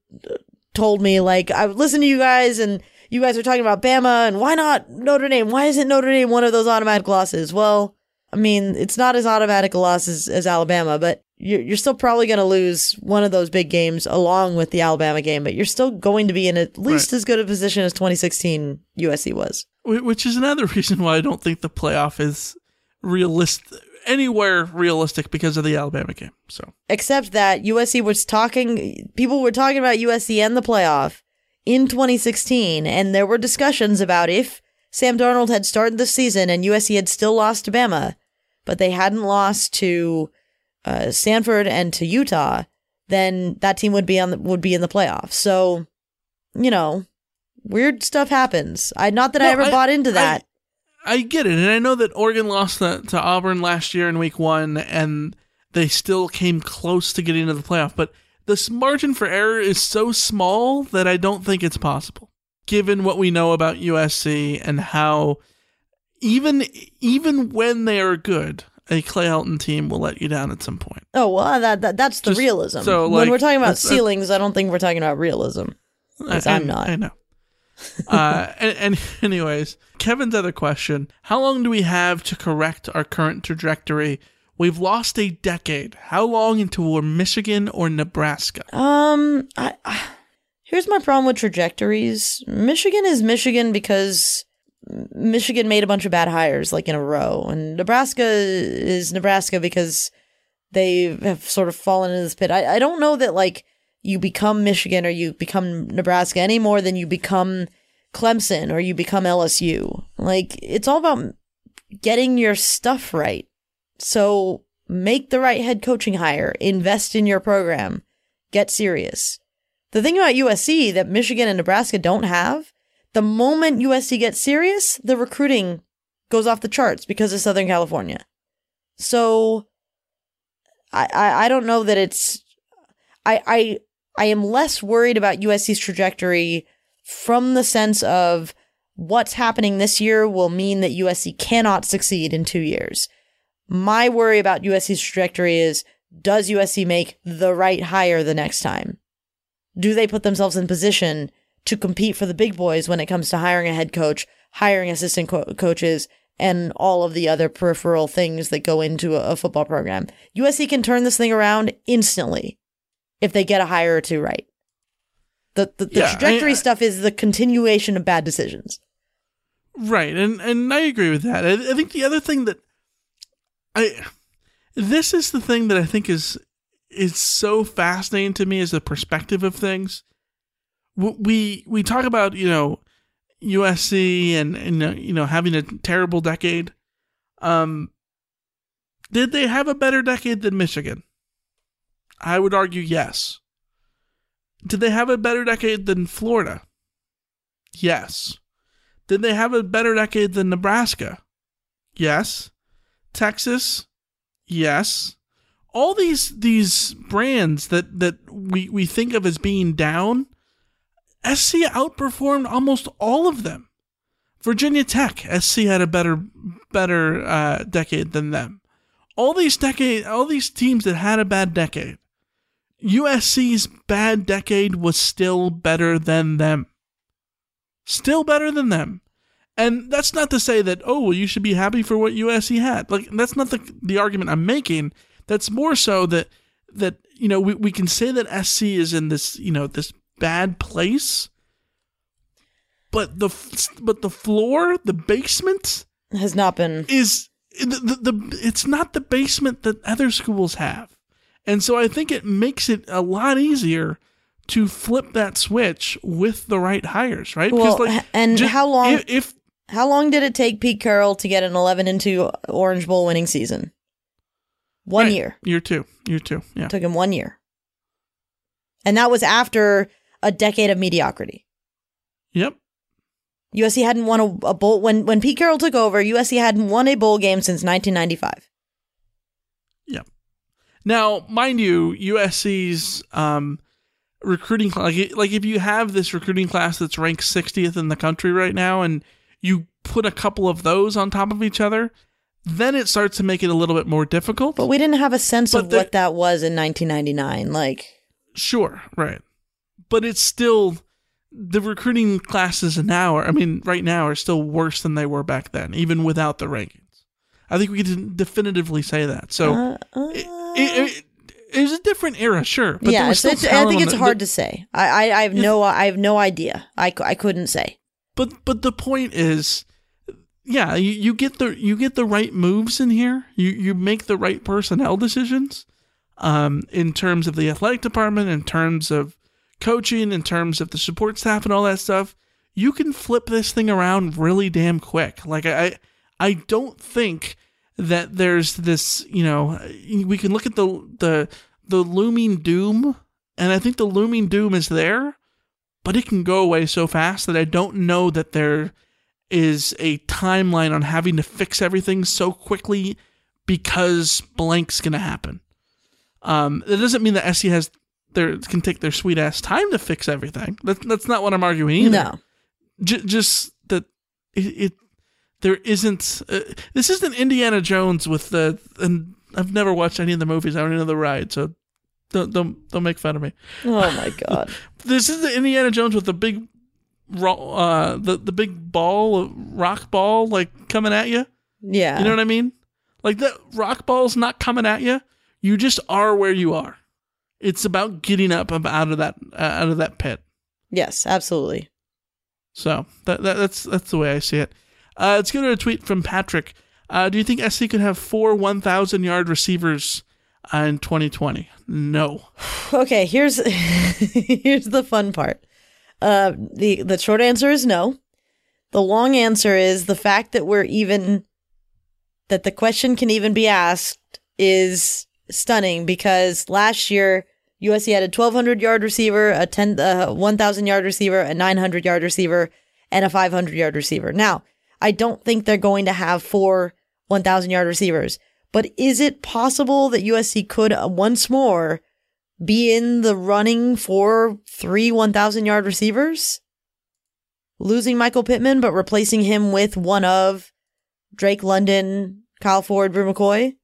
told me like I listened to you guys, and you guys are talking about Bama, and why not Notre Dame? Why isn't Notre Dame one of those automatic losses? Well, I mean, it's not as automatic a loss as, as Alabama, but you're, you're still probably going to lose one of those big games along with the Alabama game, but you're still going to be in at least as good a position as 2016 USC was.
Which is another reason why I don't think the playoff is realistic anywhere realistic because of the Alabama game. So
Except that USC was talking, people were talking about USC and the playoff in 2016, and there were discussions about if Sam Darnold had started the season and USC had still lost to Bama, but they hadn't lost to uh, Stanford and to Utah, then that team would be on the, would be in the playoffs. So, you know, weird stuff happens. I not that I ever
I-
bought into that.
I get it, and I know that Oregon lost to, to Auburn last year in Week One, and they still came close to getting into the playoff. But this margin for error is so small that I don't think it's possible, given what we know about USC and how even even when they are good, a Clay Helton team will let you down at some point.
Oh well, that, that that's the
Just-
realism.
so,
when we're talking about ceilings, I don't think we're talking about realism. 'Cause
I-
I'm not.
I know. uh, and, and anyways, Kevin's other question: How long do we have to correct our current trajectory? We've lost a decade. How long until we're Michigan or Nebraska?
Um, I, I here's my problem with trajectories. Michigan is Michigan because Michigan made a bunch of bad hires like in a row, and Nebraska is Nebraska because they have sort of fallen into this pit. I, I don't know that like you become Michigan or you become Nebraska any more than you become Clemson or you become LSU. Like it's all about getting your stuff right. So make the right head coaching hire, invest in your program, get serious. The thing about USC that Michigan and Nebraska don't have, the moment USC gets serious, the recruiting goes off the charts because of Southern California. So I I, I don't know that it's I I I am less worried about USC's trajectory from the sense of what's happening this year will mean that USC cannot succeed in two years. My worry about USC's trajectory is does USC make the right hire the next time? Do they put themselves in position to compete for the big boys when it comes to hiring a head coach, hiring assistant co- coaches, and all of the other peripheral things that go into a, a football program? USC can turn this thing around instantly if they get a hire or two right. The the, the
Yeah,
trajectory
I-
stuff is the continuation of bad decisions.
Right, and and I agree with that. I, I think the other thing that I this is the thing that I think is is so fascinating to me is the perspective of things. We we talk about you know USC and and uh, you know having a terrible decade. Um, did they have a better decade than Michigan? I would argue yes. Did they have a better decade than Florida? Yes. Did they have a better decade than Nebraska? Yes. Texas? Yes. All these these brands that that we we think of as being down, SC outperformed almost all of them. Virginia Tech, SC had a better better uh, decade than them. All these decade, all these teams that had a bad decade, USC's bad decade was still better than them. Still better than them. And that's not to say that, oh, well, you should be happy for what USC had. Like, that's not the, the argument I'm making. That's more so that, that you know, we, we can say that SC is in this, you know, this bad place. But the but the floor, the basement
has not been
is the, the, the it's not the basement that other schools have. And so I think it makes it a lot easier to flip that switch with the right hires, right?
Well, like, and just, how long
if, if,
how long did it take Pete Carroll to get an 11 and 2 Orange Bowl winning season? One
right.
year.
Year 2. Year 2. Yeah.
It took him 1 year. And that was after a decade of mediocrity.
Yep.
USC hadn't won a, a bowl when when Pete Carroll took over. USC hadn't won a bowl game since 1995.
Yep. Now, mind you, USC's um, recruiting like like if you have this recruiting class that's ranked 60th in the country right now, and you put a couple of those on top of each other, then it starts to make it a little bit more difficult.
But we didn't have a sense but of what that was in 1999. Like,
sure, right, but it's still the recruiting classes now are, I mean, right now are still worse than they were back then, even without the rankings. I think we can definitively say that. So uh, uh, it, it, it, was a different era, sure.
But yeah, it's, I think it's hard to say. I, I, I have no, I have no idea. I, I couldn't say.
But, but the point is, yeah, you, you get the you get the right moves in here. You you make the right personnel decisions, um, in terms of the athletic department, in terms of coaching, in terms of the support staff and all that stuff, you can flip this thing around really damn quick. Like I I don't think that there's this, you know, we can look at the the the looming doom and I think the looming doom is there, but it can go away so fast that I don't know that there is a timeline on having to fix everything so quickly because blank's going to happen. Um, that doesn't mean that SC has their can take their sweet ass time to fix everything. That, that's not what I'm arguing either.
No,
J- just that it, it there isn't. Uh, this isn't Indiana Jones with the and I've never watched any of the movies. I don't know the ride, so don't don't don't make fun of me.
Oh my god!
this is the Indiana Jones with the big, uh, the the big ball, rock ball, like coming at you.
Yeah,
you know what I mean. Like that rock ball's not coming at you. You just are where you are. It's about getting up out of that uh, out of that pit.
Yes, absolutely.
So that, that that's that's the way I see it. Uh, let's go to a tweet from Patrick. Uh, do you think SC could have four 1,000 yard receivers uh, in 2020? No.
Okay, here's here's the fun part. Uh, the the short answer is no. The long answer is the fact that we're even that the question can even be asked is stunning because last year USC had a 1200 yard receiver, a 10 uh, 1000 yard receiver, a 900 yard receiver, and a 500 yard receiver. Now, I don't think they're going to have four 1000 yard receivers, but is it possible that USC could uh, once more be in the running for three 1000 yard receivers? Losing Michael Pittman, but replacing him with one of Drake London, Kyle Ford, Bru McCoy?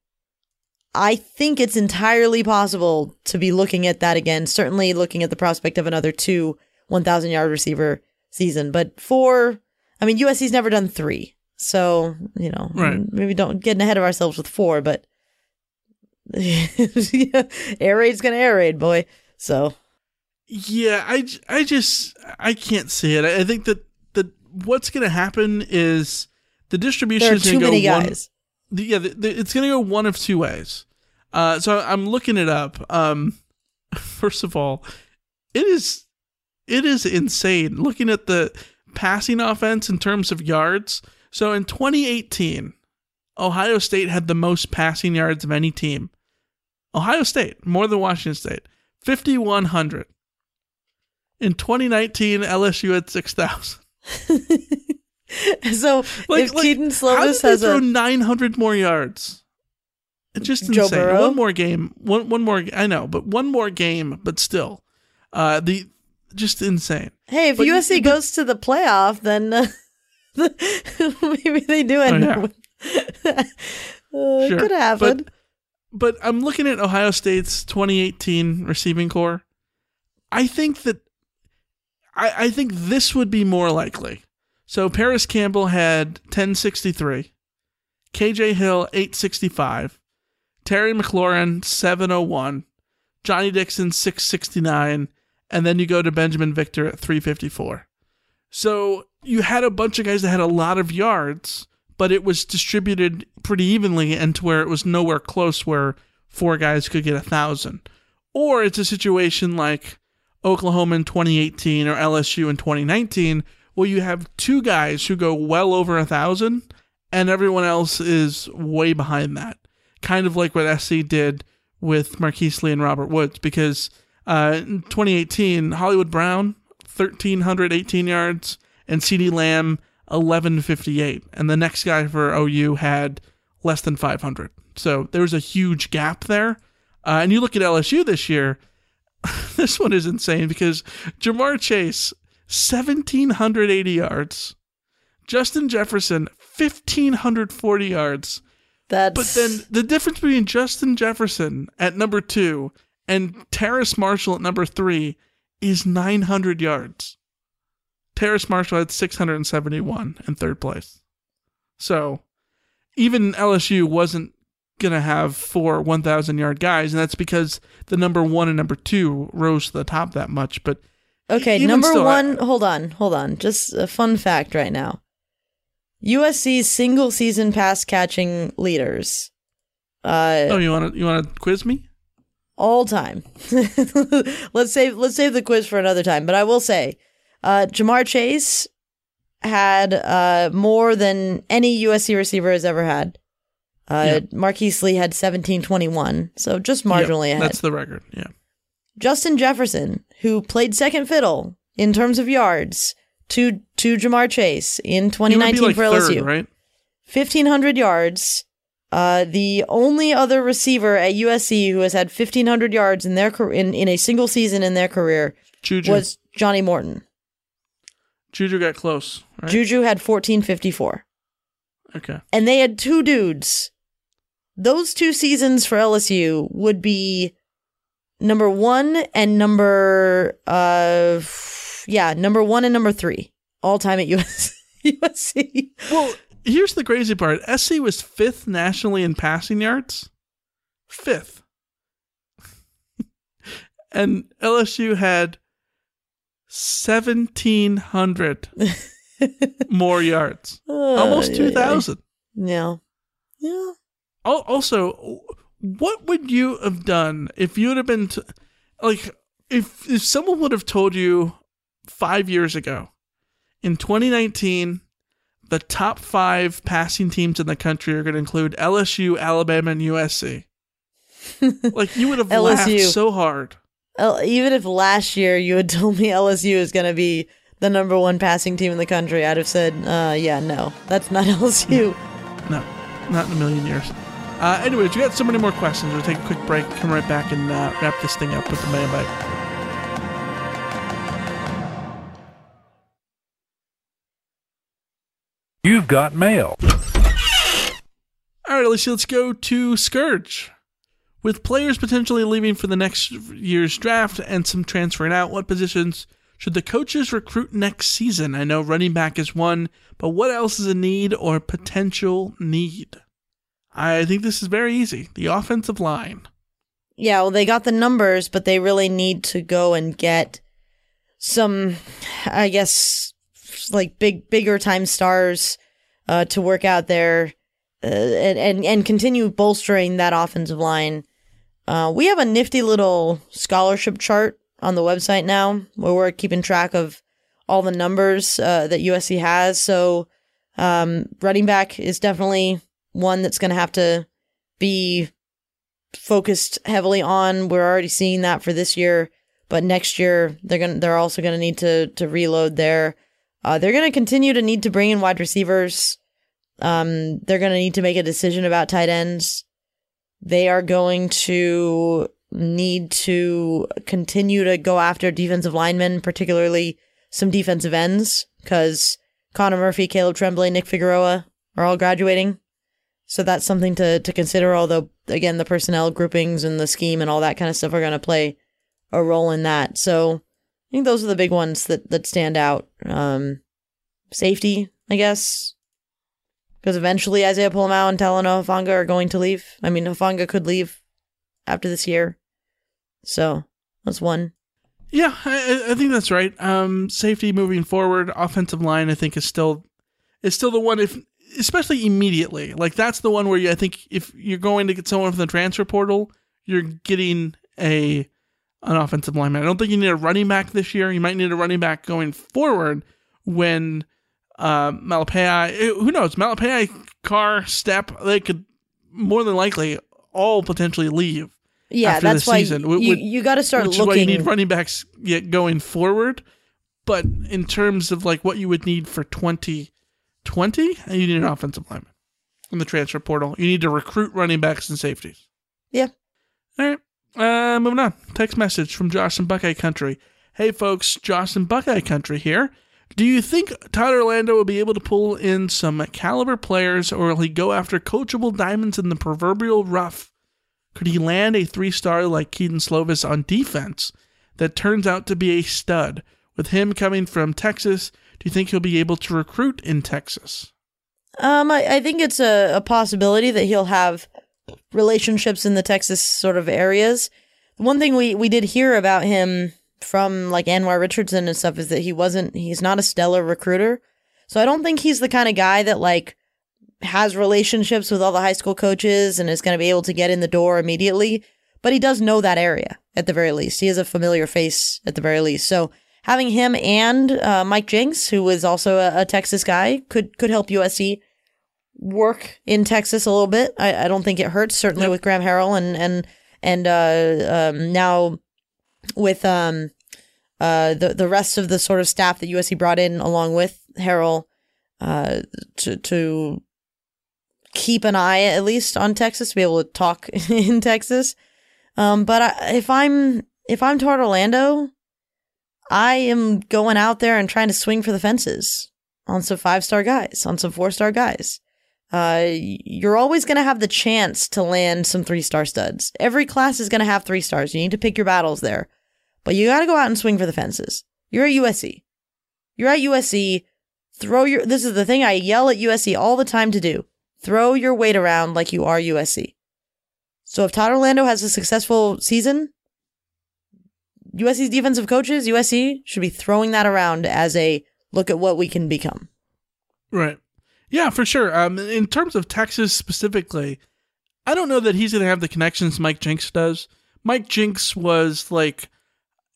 I think it's entirely possible to be looking at that again. Certainly looking at the prospect of another two 1,000 yard receiver season. But four, I mean, USC's never done three. So, you know,
right.
maybe don't get ahead of ourselves with four, but air raid's going to air raid, boy. So.
Yeah, I, I just, I can't see it. I think that, that what's going to happen is the distribution is going to go
many
one,
guys.
The, yeah, the, the, it's going to go one of two ways. Uh, so I'm looking it up. Um, first of all, it is it is insane looking at the passing offense in terms of yards. So in 2018, Ohio State had the most passing yards of any team. Ohio State, more than Washington State, 5,100. In 2019, LSU had 6,000.
so
Like,
if
like, Kedon
Slovis has a
900 more yards? Just
Joe
insane.
Burrow?
One more game, one one more. I know, but one more game, but still, uh, the just insane.
hey, if
But
USC
but-
goes to the playoff, then uh, maybe they do end
Oh,
up. with- uh,
Sure.
Could happen.
But, but I'm looking at Ohio State's 2018 receiving corps. I think that I, I think this would be more likely. So Parris Campbell had 1063, KJ Hill 865, Terry McLaurin 701, Johnnie Dixon 669, and then you go to Binjimen Victor at 354. So you had a bunch of guys that had a lot of yards, but it was distributed pretty evenly and to where it was nowhere close where four guys could get a thousand. Or it's a situation like Oklahoma in 2018 or LSU in 2019, where you have two guys who go well over a thousand and everyone else is way behind that. Kind of like what SC did with Marquise Lee and Robert Woods, because uh, in 2018, Hollywood Brown, 1,318 yards, and CeeDee Lamb, 1158. And the next guy for OU had less than 500. So there was a huge gap there. Uh, and you look at LSU this year, this one is insane because Ja'Marr Chase, 1,780 yards. Justin Jefferson, 1,540 yards.
That's
But then the difference between Justin Jefferson at number two and Terrace Marshall at number three is 900 yards. Terrace Marshall had 671 in third place. So even LSU wasn't going to have four 1,000 yard guys, and that's because the number one and number two rose to the top that much. But
Okay, number
still, I-
one. hold on, hold on. Just a fun fact right now. USC's single season pass catching leaders. Uh,
oh, you want to you want to quiz me?
all time. let's save let's save the quiz for another time. But I will say, uh, Ja'Marr Chase had uh, more than any USC receiver has ever had. Uh, Marquise Lee had seventeen twenty one, so just marginally
Yep,
ahead.
That's the record. Yeah.
Justin Jefferson, who played second fiddle in terms of yards to to Ja'Marr Chase in
He would
2019
be like
for
third,
LSU,
right?
1500 yards. Uh, the only other receiver at USC who has had 1500 yards in their in, in a single season in their career
Juju.
was Johnnie Morton.
Juju got close, right?
Juju had 1454.
okay.
And they had two dudes. Those two seasons for LSU would be number 1 and number uh yeah, number 1 and number 3 all time at US- USC.
Well, here's the crazy part. SC was fifth nationally in passing yards. Fifth. and LSU had 1,700 more yards. Almost
Uh, yeah.
2,000.
Yeah. Yeah.
Also, what would you have done if you would have been t- like if if someone would have told you five years ago in 2019 the top five passing teams in the country are going to include LSU, Alabama, and USC? like you would have laughed so hard.
Even if last year you had told me LSU is going to be the number one passing team in the country, I'd have said, uh, yeah, no, that's not LSU.
No, not in a million years. Uh, anyways, we got so many more questions. We'll take a quick break, come right back, and uh, wrap this thing up with the mailbag.
You've got mail.
All right, Alicia, let's go to Scourge. With players potentially leaving for the next year's draft and some transferring out, what positions should the coaches recruit next season? I know running back is one, but what else is a need or potential need? I think this is very easy. The offensive line.
Yeah, well, they got the numbers, but they really need to go and get some, I guess, like big, bigger time stars uh, to work out there uh, and, and continue bolstering that offensive line. Uh, we have a nifty little scholarship chart on the website now, where we're keeping track of all the numbers uh, that USC has. So, um, running back is definitely one that's going to have to be focused heavily on. We're already seeing that for this year, but next year they're going they're also going to need to to reload there. Uh, they're going to continue to need to bring in wide receivers. Um, they're going to need to make a decision about tight ends. They are going to need to continue to go after defensive linemen, particularly some defensive ends, because Connor Murphy, Caleb Tremblay, Nick Figueroa are all graduating. So that's something to, to consider, although, again, the personnel groupings and the scheme and all that kind of stuff are going to play a role in that. So think those are the big ones that, that stand out. Um, safety, I guess, because eventually Isaiah Pola-Mao and Talanoa Hufanga are going to leave. I mean, Hufanga could leave after this year. So that's one.
Yeah, I, I think that's right. Um, safety moving forward, offensive line, I think is still is still the one. If especially immediately, like that's the one where you, I think if you're going to get someone from the transfer portal, you're getting a an offensive lineman. I don't think you need a running back this year. You might need a running back going forward when uh, Malepeai, eh, who knows, Malepeai, Carr, Stepp, they could more than likely all potentially leave.
Yeah, that's why season, you, you got to start
which
looking.
Is why you need running backs yet going forward. But in terms of like what you would need for 2020, you need an offensive lineman in the transfer portal. You need to recruit running backs and safeties.
Yeah.
All right. Uh, moving on. Text message from Josh in Buckeye Country. Hey, folks, Josh in Buckeye Country here. Do you think Todd Orlando will be able to pull in some caliber players, or will he go after coachable diamonds in the proverbial rough? Could he land a three star like Kedon Slovis on defense that turns out to be a stud? With him coming from Texas, do you think he'll be able to recruit in Texas?
Um, I, I think it's a, a possibility that he'll have relationships in the Texas sort of areas. One thing we, we did hear about him from like Anwar Richardson and stuff is that he wasn't he's not a stellar recruiter. So I don't think he's the kind of guy that like has relationships with all the high school coaches and is going to be able to get in the door immediately, but he does know that area at the very least. He is a familiar face at the very least. So having him and uh, Mike Jinks, who is also a, a, Texas guy, could could help USC work in Texas a little bit. I, I don't think it hurts. Certainly with Graham Harrell and and and uh, um, now with um uh the the rest of the sort of staff that USC brought in along with Harrell uh to to keep an eye at least on Texas to be able to talk in Texas. Um but I, if I'm if I'm Todd Orlando, I am going out there and trying to swing for the fences on some five star guys, on some four star guys. Uh, you're always going to have the chance to land some three star studs. Every class is going to have three stars. You need to pick your battles there. But you got to go out and swing for the fences. You're at USC. You're at USC. Throw your, this is the thing I yell at USC all the time to do. Throw your weight around like you are USC. So if Todd Orlando has a successful season, USC's defensive coaches, USC should be throwing that around as a look at what we can become.
Right. Yeah, for sure. Um, in terms of Texas specifically, I don't know that he's going to have the connections Mike Jinks does. Mike Jinks was like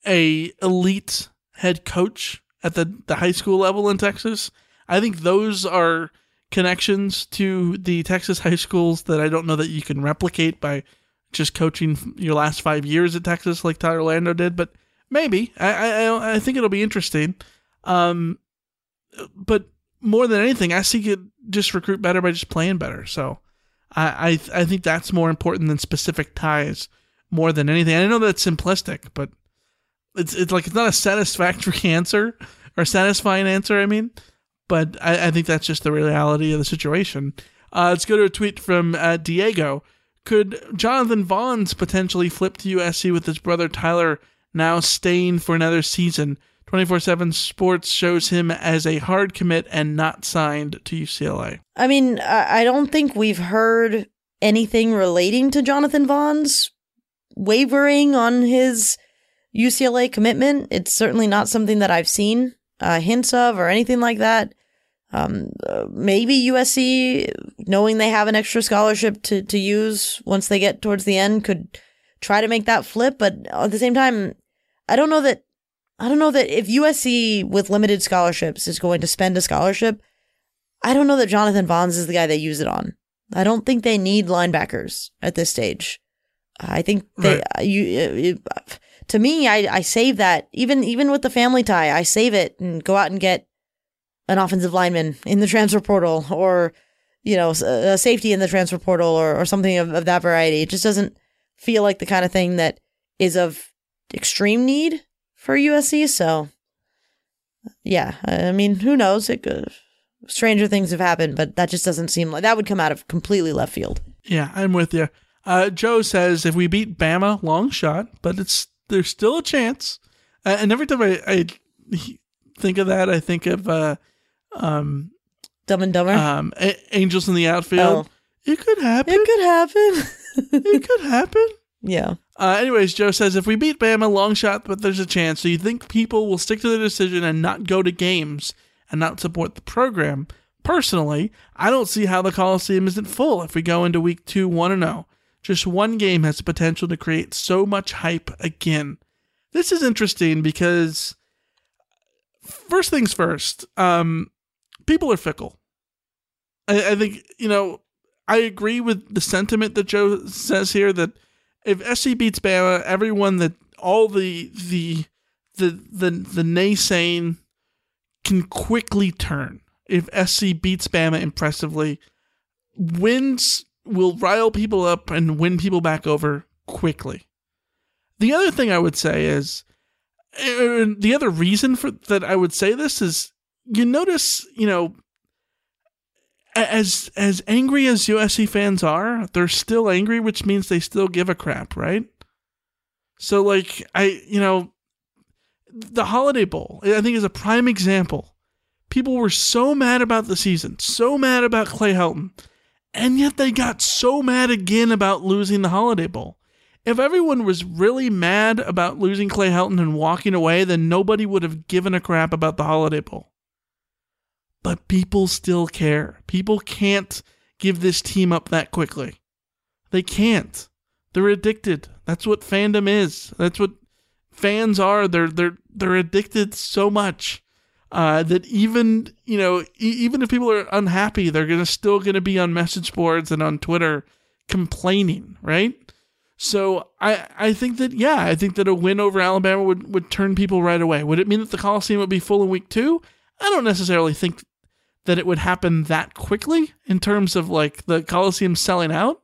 a elite head coach at the, the high school level in Texas. I think those are connections to the Texas high schools that I don't know that you can replicate by just coaching your last five years at Texas like Todd Orlando did, but maybe I I, I think it'll be interesting. Um, but more than anything, I see it just recruit better by just playing better. So I I, I think that's more important than specific ties more than anything. I know that's simplistic, but it's it's like it's not a satisfactory answer or satisfying answer. I mean, but I, I think that's just the reality of the situation. Uh, let's go to a tweet from uh, Diego. Could Jonathan Vaughns potentially flip to USC with his brother Tyler now staying for another season? 24 7 Sports shows him as a hard commit and not signed to UCLA.
I mean, I don't think we've heard anything relating to Jonathan Vaughns wavering on his UCLA commitment. It's certainly not something that I've seen uh, hints of or anything like that. Um, uh, maybe USC, knowing they have an extra scholarship to, to use once they get towards the end, could try to make that flip. But at the same time, I don't know that I don't know that if USC with limited scholarships is going to spend a scholarship, I don't know that Jonathan Bonds is the guy they use it on. I don't think they need linebackers at this stage. I think they
Right.
Uh, you uh, it, uh, to me I I save that even even with the family tie, I save it and go out and get an offensive lineman in the transfer portal or you know a safety in the transfer portal or or something of, of that variety. It just doesn't feel like the kind of thing that is of extreme need for USC. So, yeah, I mean, who knows? It could, stranger things have happened, but that just doesn't seem like that would come out of completely left field.
Yeah, I'm with you. Uh, Joe says if we beat Bama, long shot, but it's there's still a chance. Uh, and every time I, I think of that, I think of uh, um,
Dumb and Dumber.
um, A- Angels in the outfield.
Oh.
It could happen.
it could happen.
it could happen.
yeah.
Uh, anyways, Joe says if we beat Bama, long shot, but there's a chance. So you think people will stick to their decision and not go to games and not support the program? Personally, I don't see how the Coliseum isn't full if we go into week two 1 0. Just one game has the potential to create so much hype again. This is interesting because, first things first, um, people are fickle. I, I think, you know, I agree with the sentiment that Joe says here that if SC beats Bama, everyone that all the the the the the naysaying can quickly turn. If SC beats Bama impressively, wins will rile people up and win people back over quickly. The other thing I would say is the other reason for that I would say this is you notice, you know, as as angry as USC fans are, they're still angry, which means they still give a crap, right? So like I, you know, the Holiday Bowl, I think is a prime example. People were so mad about the season, so mad about Clay Helton, and yet they got so mad again about losing the Holiday Bowl. If everyone was really mad about losing Clay Helton and walking away, then nobody would have given a crap about the Holiday Bowl but people still care. People can't give this team up that quickly. They can't. They're addicted. That's what fandom is. That's what fans are. They're they're they're addicted so much uh, that even you know e- even if people are unhappy, they're gonna still gonna be on message boards and on Twitter complaining, right? So I I think that yeah, I think that a win over Alabama would would turn people right away. Would it mean that the Coliseum would be full in week two? I don't necessarily think that it would happen that quickly in terms of like the Coliseum selling out,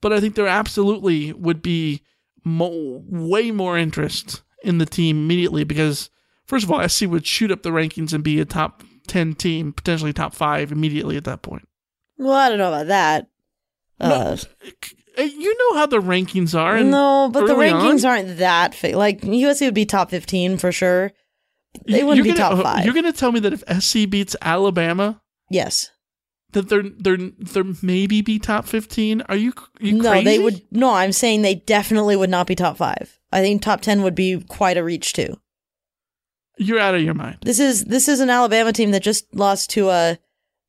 but I think there absolutely would be mo- way more interest in the team immediately because first of all, SC would shoot up the rankings and be a top 10 team, potentially top 5 immediately at that point.
Well, I don't know about that. Uh,
Uh, You know how the rankings are.
no, but the rankings
on-
aren't that fa- like USC would be top fifteen for sure. They
You're
wouldn't be
gonna-
top five.
You're going to tell me that if SC beats Alabama,
yes.
that they're they're they're maybe be top 15? Are you you
no,
crazy?
they would. No, I'm saying they definitely would not be top five. I think top ten would be quite a reach too.
You're out of your mind.
This is this is an Alabama team that just lost to a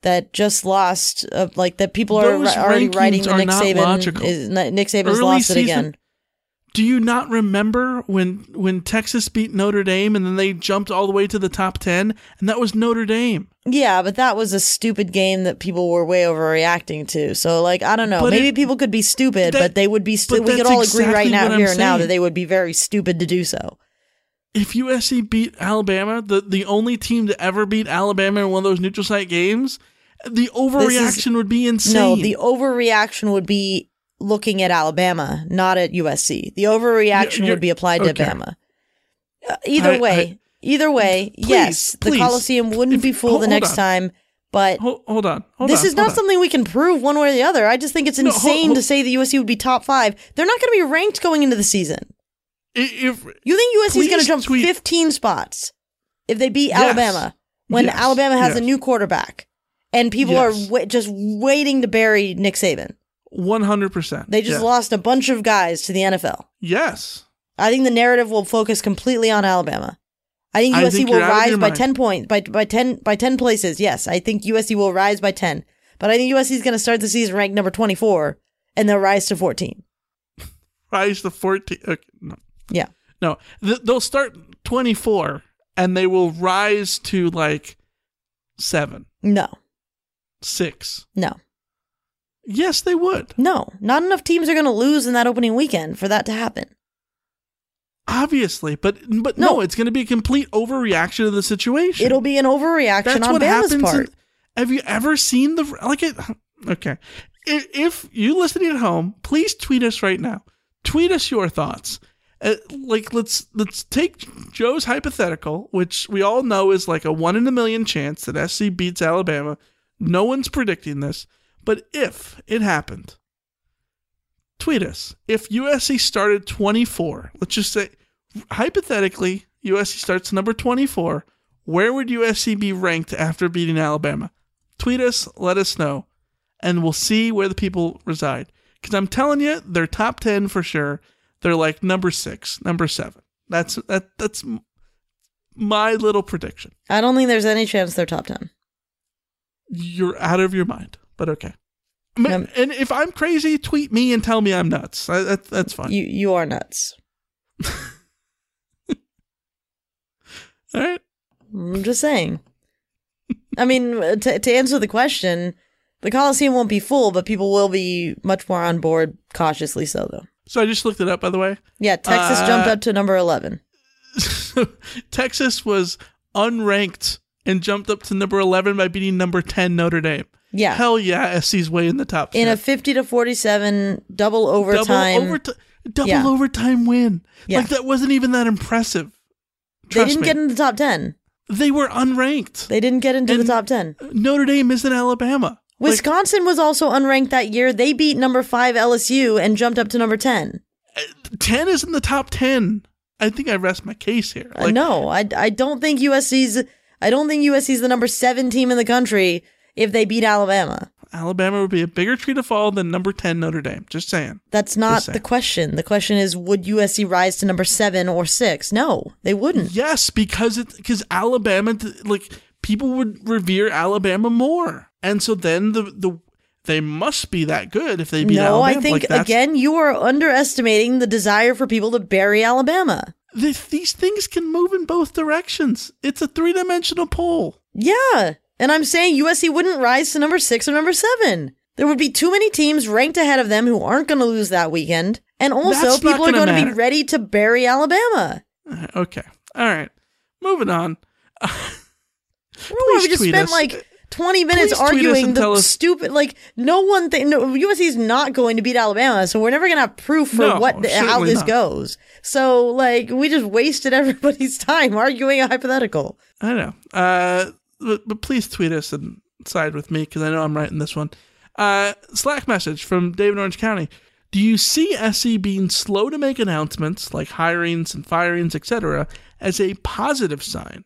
that just lost uh, like that people are
Those
ri- already writing
are
Nick Saban
logical.
is Nick Saban's
Early
lost it again.
Do you not remember when when Texas beat Notre Dame and then they jumped all the way to the top 10 and that was Notre Dame?
Yeah, but that was a stupid game that people were way overreacting to. So like I don't know,
But
maybe
it-
people could be stupid,
that-
but they would be. Stu- we could all agree right now here and now that they would be very stupid to do so.
If USC beat Alabama, the the only team to ever beat Alabama in one of those neutral site games, the overreaction would be insane.
No, the overreaction would be looking at Alabama, not at USC. The overreaction would be applied to
okay.
Bama. Uh, either
I-
way,
I-
either way,
Please,
yes, the. Coliseum wouldn't
If-
be full
hold-
the next time. But
hold, hold on. Hold
this
on,
is not
on.
something we can prove one way or the other. I just think it's
No,
insane
hold-
to say that USC would be top five. They're not going to be ranked going into the season.
If
You think USC is going to jump
tweet-
15 spots if they beat
Yes.
Alabama when
Yes.
Alabama has
Yes.
a new quarterback and people are wa- just waiting to bury Nick Saban?
100%.
They just
yeah.
lost a bunch of guys to the NFL.
Yes.
I think the narrative will focus completely on Alabama. I think
I
USC
think
will
you're out of
rise by
mind.
10 points by by 10 by 10 places. Yes, I think USC will rise by 10. But I think USC is going to start the season ranked number 24 and they'll rise to 14.
Rise to 14. Okay, no.
Yeah.
No, th- they'll start 24 and they will rise to like seven,
No,
six.
no,
Yes, they would.
no. Not enough teams are going to lose in that opening weekend for that to happen.
Obviously, but but no,
No.
it's going to be a complete overreaction to the situation.
It'll be an overreaction
That's
on
what
Bama's
happens.
part.
in- have you ever seen the like it? Okay, if, if you listening at home, please tweet us right now. Tweet us your thoughts. Uh, like let's let's take Joe's hypothetical, which we all know is like a one in a million chance that SC beats Alabama. No one's predicting this, but if it happened, tweet us. If USC started 24, let's just say hypothetically USC starts number 24, where would USC be ranked after beating Alabama? Tweet us, let us know, and we'll see where the people reside. Because I'm telling you, they're top 10 for sure. They're like number six, number seven. That's that. That's my little prediction.
I don't think there's any chance they're top 10.
You're out of your mind, but okay.
Um,
and if I'm crazy, tweet me and tell me I'm nuts. I, that, that's fine.
You you are nuts.
All right.
I'm just saying. I mean, to, to answer the question, the Coliseum won't be full, but people will be much more on board, cautiously so, though.
So I just looked it up, by the way.
Yeah, Texas
Uh,
jumped up to number 11.
Texas was unranked and jumped up to number 11 by beating number 10 Notre Dame.
Yeah.
Hell yeah, SC's way in the top.
In a 50 to 47 double overtime.
double, overti- double
Yeah.
overtime win.
Yeah.
Like that wasn't even that impressive.
they didn't
me.
get in the top 10.
They were unranked.
They didn't get into
And-
the top 10.
Notre Dame isn't Alabama. Like,
Wisconsin was also unranked that year. They beat number 5 LSU and jumped up to number 10.
10 is in the top 10. I think I rest my case here.
Uh, no, I, I don't think USC's I don't think USC's the number 7 team in the country if they beat Alabama.
Alabama would be a bigger tree to fall than number 10 Notre Dame. Just saying.
That's not
saying.
the question. The question is would USC rise to number 7 or 6? No, they wouldn't.
Yes, because it because Alabama like people would revere Alabama more. And so then the the they must be that good if they beat
no,
Alabama.
No, I think
Like,
again you are underestimating the desire for people to bury Alabama.
th- these things can move in both directions. It's a three-dimensional pole.
Yeah. And I'm saying USC wouldn't rise to number six or number seven. There would be too many teams ranked ahead of them who aren't going to lose that weekend. And also,
That's
people are
gonna
be ready to bury Alabama.
Uh, Okay. All right. Moving on.
We just spent
us.
like 20 minutes
Please
arguing the stupid, like, no one thing, no, USC's not going to beat Alabama, so we're never going to have proof for
No,
what, how this
not.
goes. So, like, we just wasted everybody's time arguing a hypothetical.
I know. Uh, but, but please tweet us and side with me because I know I'm right in this one. Uh, Slack message from David Orange County. Do you see SC being slow to make announcements like hirings and firings, etc., as a positive sign?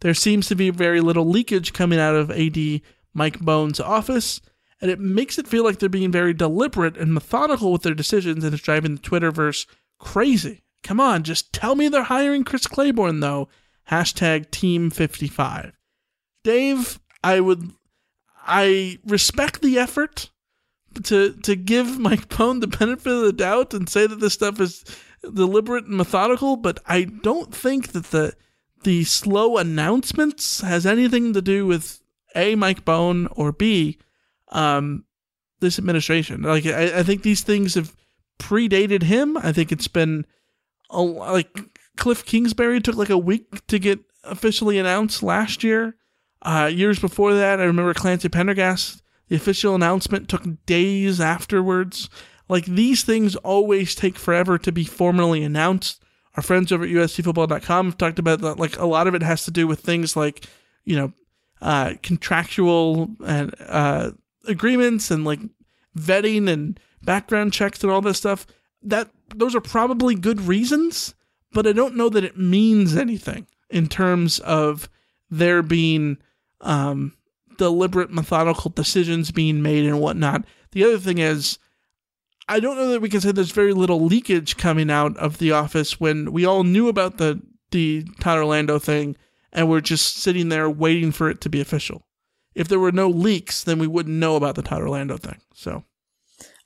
There seems to be very little leakage coming out of AD Mike Bohn's office, and it makes it feel like they're being very deliberate and methodical with their decisions, and it's driving the Twitterverse crazy. Come on, just tell me they're hiring Chris Claiborne, though. Hashtag Team 55. Dave, I would, I respect the effort to to give Mike Bohn the benefit of the doubt and say that this stuff is deliberate and methodical, but I don't think that the the slow announcements has anything to do with a Mike Bohn or b um this administration. Like I, I think these things have predated him. I think it's been a, like Cliff Kingsbury took like a week to get officially announced last year. Uh, years before that, I remember Clancy Pendergast. The official announcement took days afterwards. Like these things always take forever to be formally announced. Our friends over at USCFootball.com have talked about that. Like a lot of it has to do with things like, you know, uh, contractual and uh, agreements and like vetting and background checks and all this stuff. That those are probably good reasons, but I don't know that it means anything in terms of there being um, deliberate, methodical decisions being made and whatnot. The other thing is, I don't know that we can say there's very little leakage coming out of the office when we all knew about the the Todd Orlando thing and we're just sitting there waiting for it to be official. If there were no leaks, then we wouldn't know about the Todd Orlando thing. So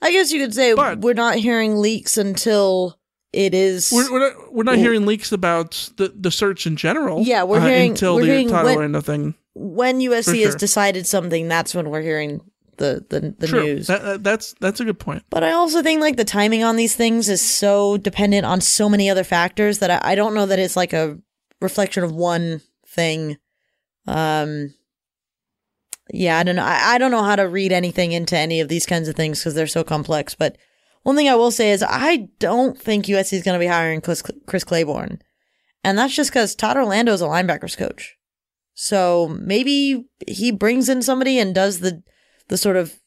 I guess you could say
But-
we're not hearing leaks until it is.
We're, we're not, we're not hearing leaks about the, the search in general.
Yeah, we're
uh,
hearing-
until
we're
the
hearing
Todd
when-
Orlando thing.
When USC
For
has decided something, that's when we're hearing the the, the
True.
news.
That, that- that's that's a good point.
But I also think like the timing on these things is so dependent on so many other factors that I, I don't know that it's like a reflection of one thing. Um, yeah, I don't know. I, I don't know how to read anything into any of these kinds of things because they're so complex. But one thing I will say is I don't think USC is going to be hiring Chris, Chris Claiborne, and that's just because Todd Orlando is a linebackers coach. So maybe he brings in somebody and does the the sort of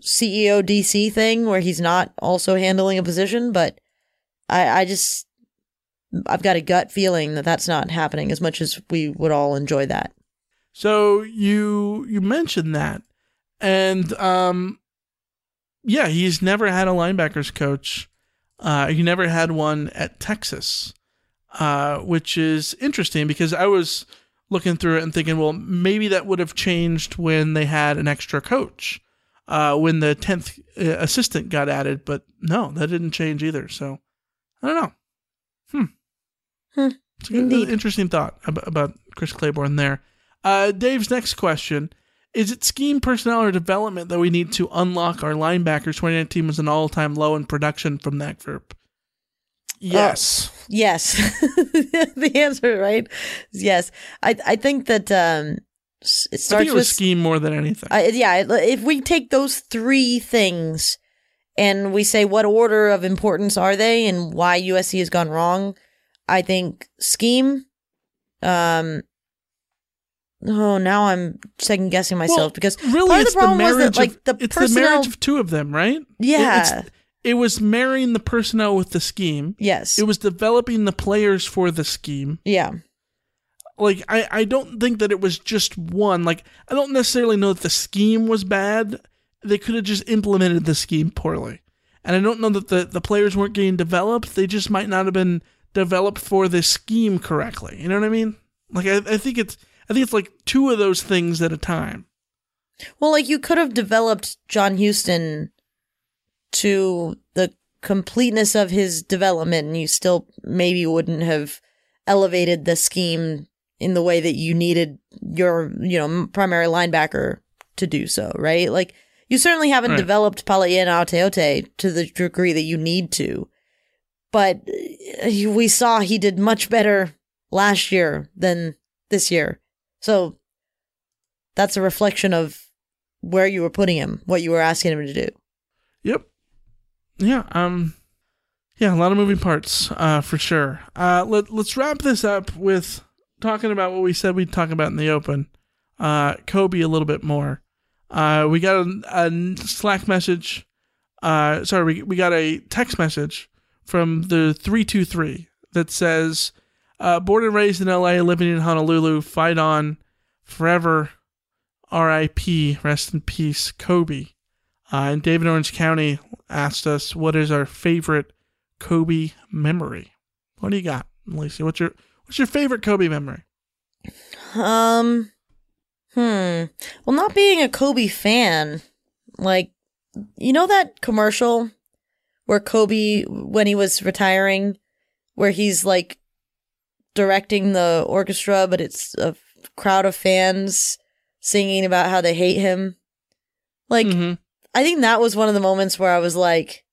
CEO DC thing where he's not also handling a position, but I, I just I've got a gut feeling that that's not happening as much as we would all enjoy that.
So you you mentioned that, and um, yeah, he's never had a linebackers coach. Uh, he never had one at Texas, uh, which is interesting because I was looking through it and thinking, well, maybe that would have changed when they had an extra coach, uh, when the tenth uh, assistant got added. But no, that didn't change either. So I don't know. Hmm.
Hmm.
It's a
Indeed.
interesting thought about, about Chris Claiborne there. Uh, Dave's next question is it scheme personnel or development that we need to unlock our linebackers? 2019 was an all time low in production from that group. Yes.
Yes. the answer, right? Yes. I I think that um it starts
it was
with
scheme more than anything.
I, yeah, if we take those three things and we say what order of importance are they and why USC has gone wrong, I think scheme. Um. Oh, now I'm second guessing myself
Well,
because
really,
part of the problem was
marriage
that like
of,
the
it's
personnel.
the marriage of two of them, right? It-
Yeah.
it's- it was marrying the personnel with the scheme.
yes.
It was developing the players for the scheme.
yeah.
like I, I don't think that it was just one like i don't necessarily know that the scheme was bad they could have just implemented the scheme poorly and i don't know that the, the players weren't getting developed they just might not have been developed for the scheme correctly you know what i mean like i, I think it's i think it's like two of those things at a time
Well, like you could have developed John Houston to the completeness of his development, and you still maybe wouldn't have elevated the scheme in the way that you needed your, you know, primary linebacker to do so, right? Like you certainly haven't
Right.
developed Palaie Gaoteote to the degree that you need to, but uh, we saw he did much better last year than this year. So that's a reflection of where you were putting him, what you were asking him to do.
Yep. Yeah. Um. Yeah, a lot of moving parts, uh, for sure. Uh, let Let's wrap this up with talking about what we said we'd talk about in the open. Uh, Kobe a little bit more. Uh, we got a, a Slack message. Uh, sorry, we we got a text message from the three two three that says, uh, "Born and raised in L.A., living in Honolulu, fight on, forever, R.I.P. Rest in peace, Kobe." Uh, and David Orange County asked us, "What is our favorite Kobe memory?" What do you got, Lacey? What's your What's your favorite Kobe memory?
Um, hmm. Well, not being a Kobe fan, like, you know that commercial where Kobe, when he was retiring, where he's like directing the orchestra, but it's a crowd of fans singing about how they hate him. Like,
Mhm.
I think that was one of the moments where I was like,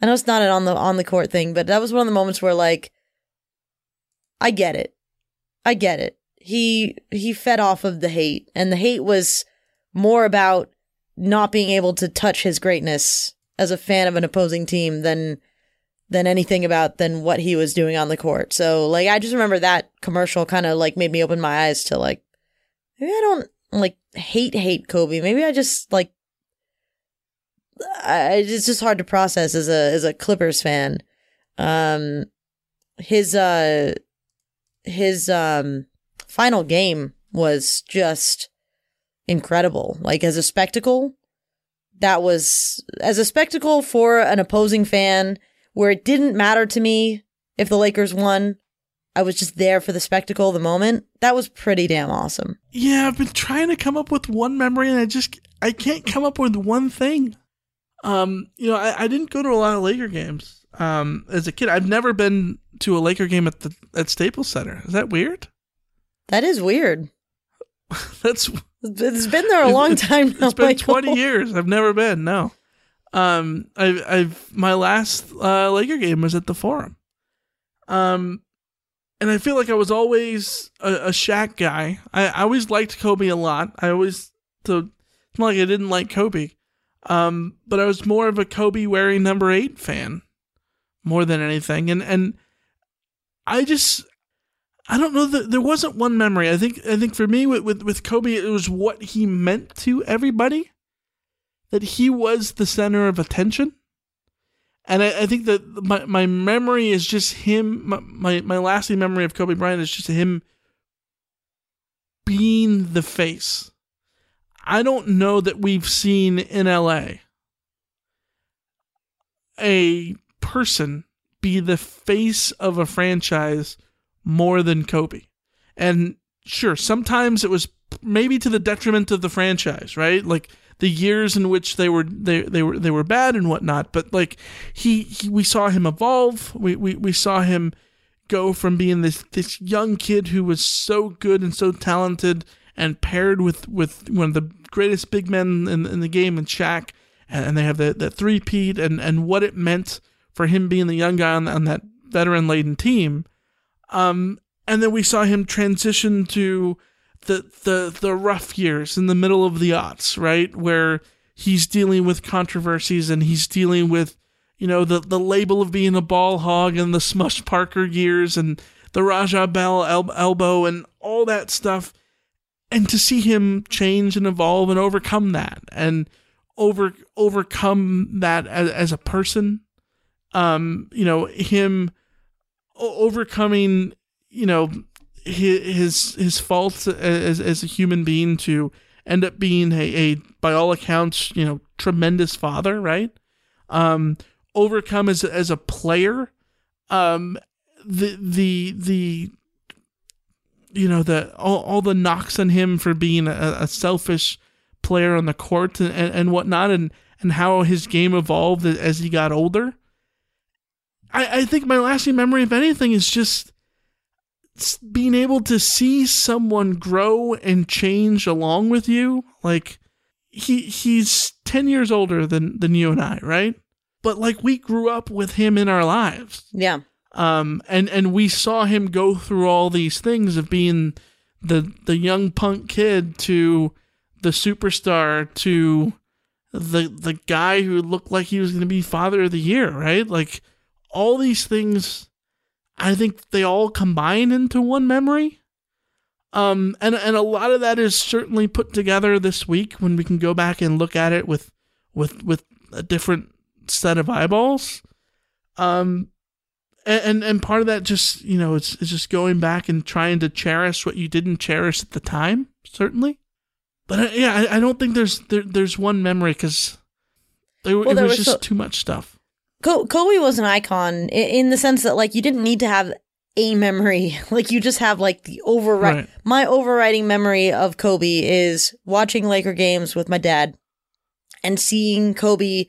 I know it's not an on the on the court thing, but that was one of the moments where like, I get it, I get it. He he fed off of the hate, and the hate was more about not being able to touch his greatness as a fan of an opposing team than than anything about than what he was doing on the court. So like I just remember that commercial kind of like made me open my eyes to like maybe I don't like hate hate Kobe. Maybe I just like I, it's just hard to process as a as a Clippers fan. Um, his uh his um final game was just incredible. Like as a spectacle, that was as a spectacle for an opposing fan where it didn't matter to me if the Lakers won. I was just there for the spectacle, the moment. That was pretty damn awesome.
Yeah, I've been trying to come up with one memory, and I just I can't come up with one thing. Um, you know, I, I didn't go to a lot of Laker games. um, as a kid. I've never been to a Laker game at the at Staples Center. Is that weird?
That is weird.
That's
it's been there a long time now.
It's been
Michael.
twenty years. I've never been. No. Um, I've I've my last uh, Laker game was at the Forum. Um, and I feel like I was always a, a Shaq guy. I, I always liked Kobe a lot. I always so it's not like I didn't like Kobe. Um, but I was more of a Kobe wearing number eight fan more than anything. And and I just I don't know that there wasn't one memory. I think I think for me with, with with Kobe it was what he meant to everybody. That he was the center of attention. And I, I think that my, my memory is just him my, my, my lasting memory of Kobe Bryant is just him being the face. I don't know that we've seen in LA a person be the face of a franchise more than Kobe. And sure, sometimes it was maybe to the detriment of the franchise, right? Like the years in which they were they they were they were bad and whatnot. But like he, he we saw him evolve. We, we we saw him go from being this this young kid who was so good and so talented and paired with with one of the greatest big men in, in the game in Shaq and they have that that three peat and and what it meant for him being the young guy on, on that veteran laden team. Um and then we saw him transition to the the the rough years in the middle of the aughts right? Where he's dealing with controversies and he's dealing with you know the the label of being a ball hog and the smush parker years and the raja bell el- elbow and all that stuff and to see him change and evolve and overcome that and over overcome that as, as a person um you know him overcoming you know his his faults as as a human being to end up being a, a by all accounts you know tremendous father right? Um overcome as as a player um the the the you know the all, all the knocks on him for being a, a selfish player on the court and, and, and whatnot and and how his game evolved as he got older. I, I think my lasting memory of anything is just being able to see someone grow and change along with you. Like he he's 10 years older than than you and I right? But like we grew up with him in our lives.
Yeah.
Um and and we saw him go through all these things of being the the young punk kid to the superstar to the the guy who looked like he was going to be father of the year right like all these things I think they all combine into one memory. Um, and and a lot of that is certainly put together this week when we can go back and look at it with with with a different set of eyeballs. Um, and and, and part of that just you know it's it's just going back and trying to cherish what you didn't cherish at the time, certainly. But I, yeah, I, I don't think there's there, there's one memory because there,
Well,
it
there
was
was
just
so-
too much stuff.
Co- Kobe was an icon in the sense that like you didn't need to have a memory. Like you just have like the override.
Right.
My overriding memory of Kobe is watching Laker games with my dad and seeing Kobe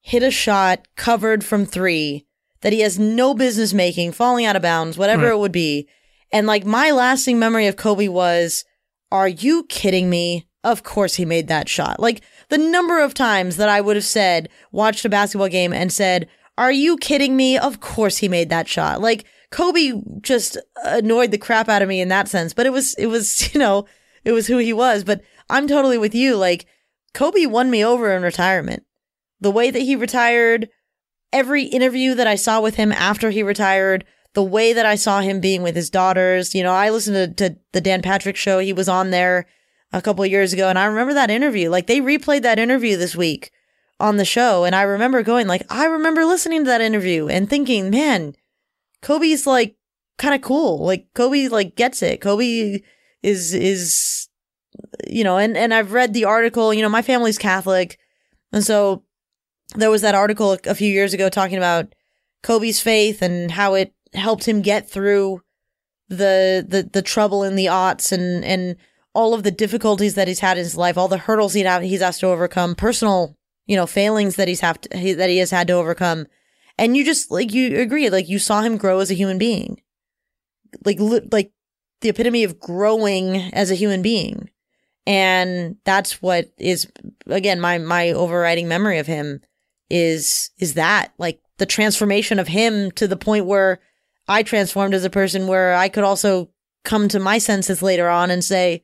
hit a shot covered from three that he has no business making, falling out of bounds, whatever
Right.
it would be. And like my lasting memory of Kobe was, are you kidding me? Of course he made that shot. Like the number of times that I would have said, watched a basketball game and said, are you kidding me? Of course he made that shot. Like Kobe just annoyed the crap out of me in that sense, but it was, it was, you know, it was who he was. But I'm totally with you. Like Kobe won me over in retirement. The way that he retired, every interview that I saw with him after he retired, the way that I saw him being with his daughters. You know, I listened to, to the Dan Patrick show. He was on there a couple years ago, and I remember that interview. Like they replayed that interview this week on the show, and I remember going like, I remember listening to that interview and thinking, man, Kobe's like kind of cool. Like Kobe like gets it. Kobe is is you know, and and I've read the article. You know, my family's Catholic, and so there was that article a few years ago talking about Kobe's faith and how it helped him get through the the the trouble in the aughts and and all of the difficulties that he's had in his life, all the hurdles he'd have, he's has to overcome, personal you know failings that he's have to, he, that he has had to overcome, And you just like you agree, like you saw him grow as a human being, like li- like the epitome of growing as a human being, and that's what is again my my overriding memory of him is is that like the transformation of him to the point where I transformed as a person where I could also come to my senses later on and say,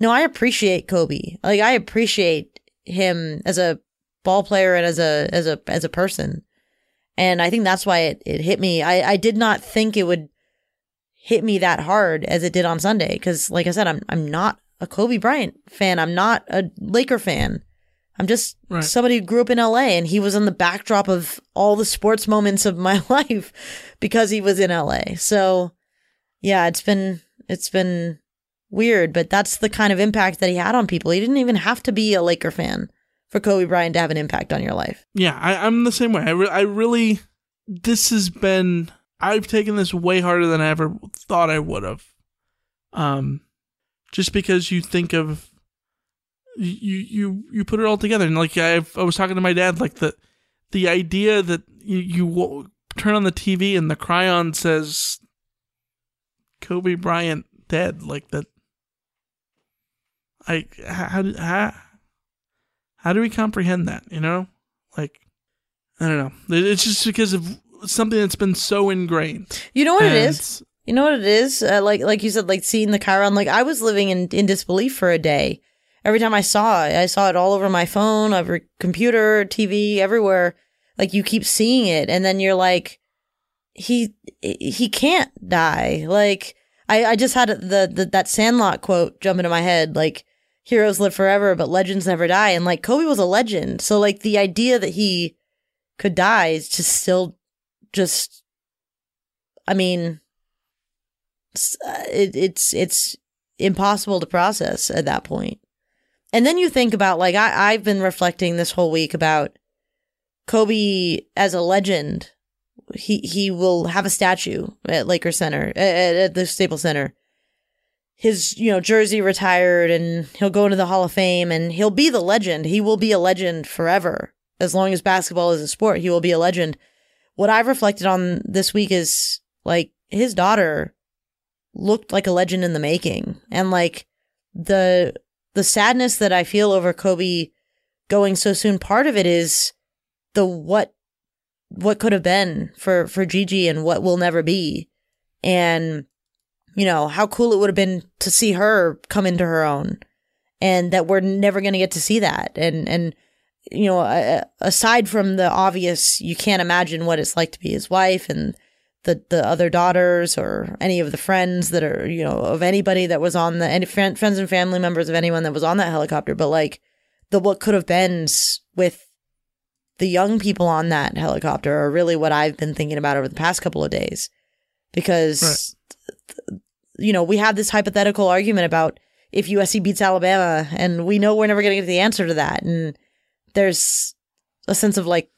no, I appreciate Kobe. Like I appreciate him as a ball player and as a as a as a person. And I think that's why it, it hit me. I, I did not think it would hit me that hard as it did on Sunday. Cause like I said, I'm I'm not a Kobe Bryant fan. I'm not a Laker fan. I'm just right. somebody who grew up in LA and he was on the backdrop of all the sports moments of my life because he was in LA. So yeah, it's been it's been weird, but that's the kind of impact that he had on people. He didn't even have to be a Laker fan for Kobe Bryant to have an impact on your life.
Yeah, I, am the same way. I, re- I really, this has been, I've taken this way harder than I ever thought I would have. Um, just because you think of, you you you put it all together, and like I I was talking to my dad, like the the idea that you, you turn on the TV and the chyron says Kobe Bryant dead, like that. I how how how do we comprehend that? You know, like I don't know. It's just because of something that's been so ingrained.
You know what and it is. You know what it is. Uh, like like you said, like seeing the chyron. Like I was living in in disbelief for a day. Every time I saw it, I saw it all over my phone, every computer, TV, everywhere. Like you keep seeing it, and then you're like, he he can't die. Like I I just had the, the that Sandlot quote jump into my head. Like heroes live forever, but legends never die. And like Kobe was a legend. So like the idea that he could die is just still just, I mean, it's, uh, it, it's, it's impossible to process at that point. And then you think about like, I, I've been reflecting this whole week about Kobe as a legend. He, he will have a statue at Laker Center, at, at the Staples Center his you know jersey retired and he'll go into the Hall of Fame and he'll be the legend. He will be a legend forever. As long as basketball is a sport, he will be a legend. What I've reflected on this week is like his daughter looked like a legend in the making and like the the sadness that I feel over Kobe going so soon part of it is the what what could have been for for Gigi and what will never be. And you know, how cool it would have been to see her come into her own and that we're never going to get to see that. And, and, you know, aside from the obvious, you can't imagine what it's like to be his wife and the, the other daughters or any of the friends that are, you know, of anybody that was on the, any friends and family members of anyone that was on that helicopter. But like the, what could have been with the young people on that helicopter are really what I've been thinking about over the past couple of days because right you know, we have this hypothetical argument about if USC beats Alabama, and we know we're never going to get the answer to that. And there's a sense of like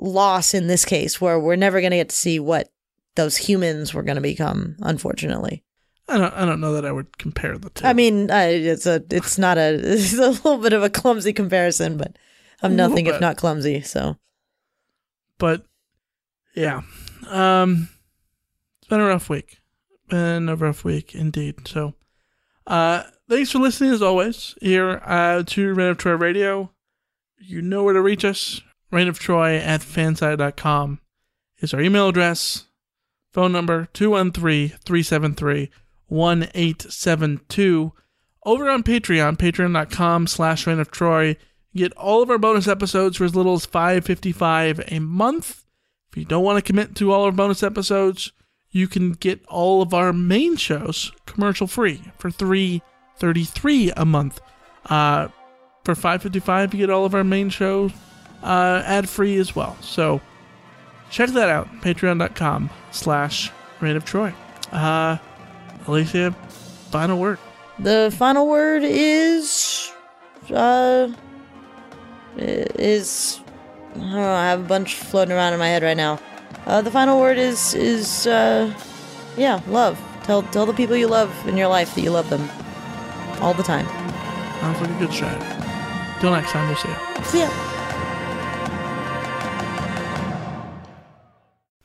loss in this case where we're never going to get to see what those humans were going to become, unfortunately.
I don't. I don't know that I would compare the two.
I mean, uh, it's a. It's not a. It's a little bit of a clumsy comparison, but I'm nothing if not clumsy. So,
but yeah, um, it's been a rough week been a rough week indeed. So, uh, thanks for listening as always here uh, to Reign of Troy Radio. You know where to reach us. Reign of Troy at fansided.com is our email address. Phone number 213 373 1872. Over on Patreon, patreon.com slash Reign of Troy. Get all of our bonus episodes for as little as 555 a month. If you don't want to commit to all our bonus episodes, you can get all of our main shows commercial free for three thirty three a month. Uh, for five fifty five, you get all of our main shows uh, ad free as well. So check that out. Patreon.com slash Reign of Troy. Uh, Alicia, final word.
The final word is uh is I, don't know, I have a bunch floating around in my head right now. Uh, the final word is is uh, yeah, love. Tell tell the people you love in your life that you love them all the time.
Sounds like a good strategy. Till next time, we'll see you.
See ya.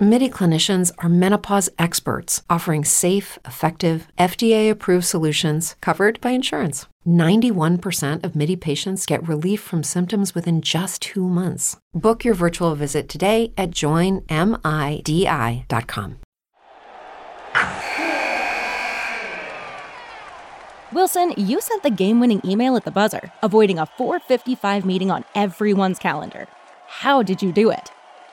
MIDI clinicians are menopause experts offering safe, effective, FDA approved solutions covered by insurance. 91% of MIDI patients get relief from symptoms within just two months. Book your virtual visit today at joinmidi.com.
Wilson, you sent the game winning email at the buzzer, avoiding a 455 meeting on everyone's calendar. How did you do it?